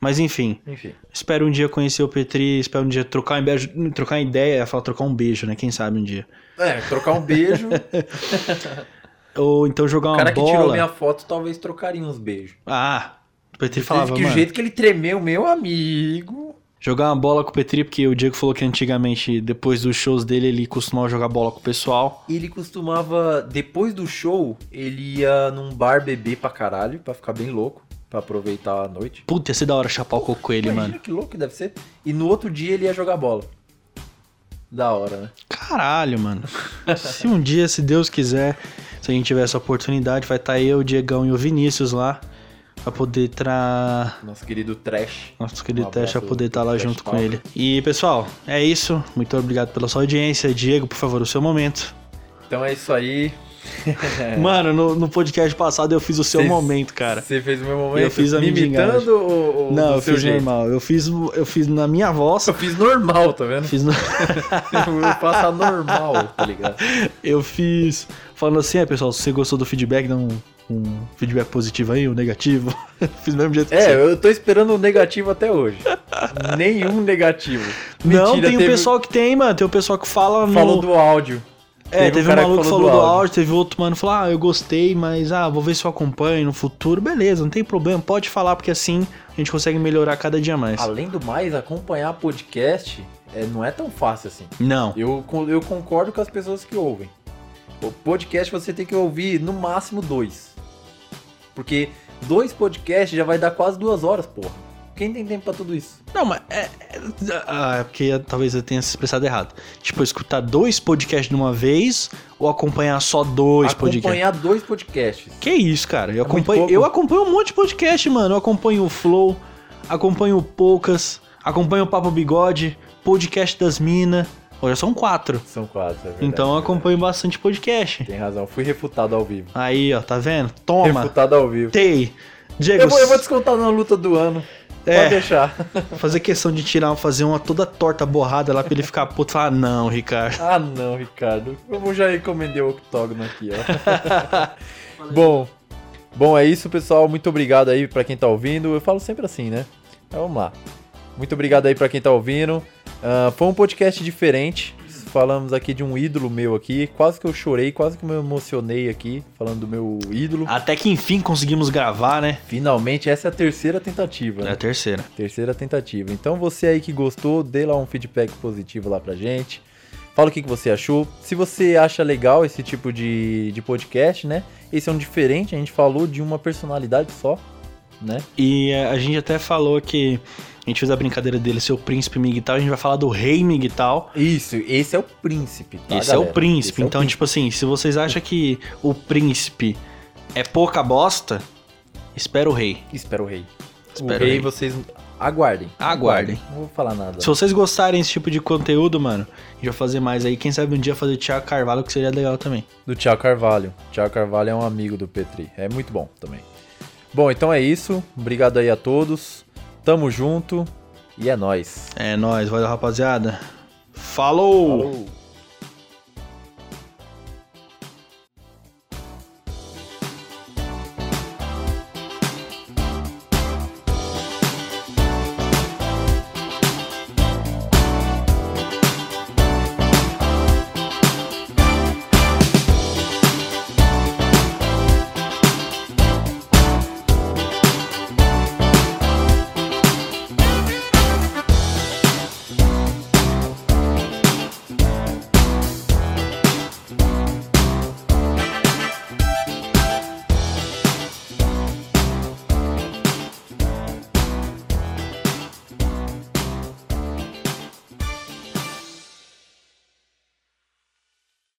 Mas enfim, Enfim. espero um dia conhecer o Petri, espero um dia trocar um beijo, trocar ideia, falar trocar um beijo, né? Quem sabe um dia. É, trocar um beijo. Ou então jogar o uma cara que bola. tirou minha foto talvez trocaria uns beijos. Ah, o Petri falava, que mano, o jeito que ele tremeu, meu amigo. jogar uma bola com o Petri, porque o Diego falou que antigamente, depois dos shows dele, ele costumava jogar bola com o pessoal. Ele costumava, depois do show, ele ia num bar beber pra caralho, pra ficar bem louco, pra aproveitar a noite. Puta, ia ser da hora chapar o coco com ele, mano. que louco que deve ser. E no outro dia ele ia jogar bola. Da hora, né? Caralho, mano. se um dia, se Deus quiser, se a gente tiver essa oportunidade, vai estar eu, o Diegão e o Vinícius lá. Pra poder tra... Nosso querido Trash. Nosso querido Um pra abraço, poder estar lá Trash junto com ele. E, pessoal, é isso. Muito obrigado pela sua audiência. Diego, por favor, o seu momento. Então é isso aí. Mano, no, no podcast passado eu fiz o seu Cês- momento, cara. Você fez o meu momento? Eu fiz a mendigagem. imitando ou, ou Não, eu fiz jeito? normal. Eu fiz, eu fiz na minha voz. Eu fiz normal, tá vendo? Fiz no... Eu faço a normal, tá ligado? Eu fiz falando assim, é pessoal, se você gostou do feedback, dá um, um feedback positivo aí, um negativo. fiz do mesmo jeito que É, você. eu tô esperando um negativo até hoje. Nenhum negativo. Não, Mentira, tem o teve- pessoal que tem, mano. Tem o pessoal que fala no... Falou do áudio. É, teve, um cara maluco que falou do áudio. teve outro mano que falou, ah, eu gostei, mas ah, vou ver se eu acompanho no futuro. Beleza, não tem problema, pode falar, porque assim a gente consegue melhorar cada dia mais. Além do mais, acompanhar podcast é, não é tão fácil assim. Não. Eu, eu concordo com as pessoas que ouvem. O podcast você tem que ouvir no máximo dois. Porque dois podcasts já vai dar quase duas horas, porra. Quem tem tempo pra tudo isso? Não, mas é. é ah, é porque talvez eu tenha se expressado errado. Tipo, escutar dois podcasts de uma vez ou acompanhar só dois podcasts? Acompanhar dois podcasts. Que isso, cara? Eu É acompanho, eu acompanho um monte de podcast, mano. Eu acompanho o Flow, acompanho o Poucas, acompanho o Papo Bigode, podcast das Minas. Olha, são quatro. São quatro, é verdade. Então eu acompanho bastante podcast. Tem razão, fui refutado ao vivo. Aí, ó, tá vendo? Toma. Refutado ao vivo. Tei. Diego, Eu vou, eu vou descontar na luta do ano. É. Pode deixar. fazer questão de tirar, fazer uma toda torta borrada lá pra ele ficar puto e falar, não, Ricardo. Ah não, Ricardo. Eu vou já encomendar o octógono aqui, ó. bom, bom, é isso, pessoal. Muito obrigado aí pra quem tá ouvindo. Eu falo sempre assim, né? Então vamos lá. Muito obrigado aí pra quem tá ouvindo. Ah, foi um podcast diferente. Falamos aqui de um ídolo meu aqui. Quase que eu chorei, quase que eu me emocionei aqui, falando do meu ídolo. Até que enfim conseguimos gravar, né? Finalmente, essa é a terceira tentativa. É né? a terceira. Terceira tentativa. Então você aí que gostou, dê lá um feedback positivo lá pra gente. Fala o que, que você achou. Se você acha legal esse tipo de, de podcast, né? Esse é um diferente, a gente falou de uma personalidade só, né? E é, a gente até falou que a gente fez a brincadeira dele ser o príncipe Miguel, a gente vai falar do rei Miguel. Isso, esse é o príncipe, tá, Esse é o príncipe. Esse é o então, tipo assim, se vocês acham que o príncipe é pouca bosta, espera o rei. Espera o rei. Espera o o rei, rei. vocês aguardem. Aguardem. Não vou falar nada. Se vocês gostarem desse tipo de conteúdo, mano, a gente vai fazer mais aí. Quem sabe um dia fazer Thiago Carvalho, que seria legal também. Do Thiago Carvalho. Thiago Carvalho é um amigo do Petri. É muito bom também. Bom, então é isso. Obrigado aí a todos. Tamo junto. E é nóis. É nóis, valeu, rapaziada. Falou. Falou.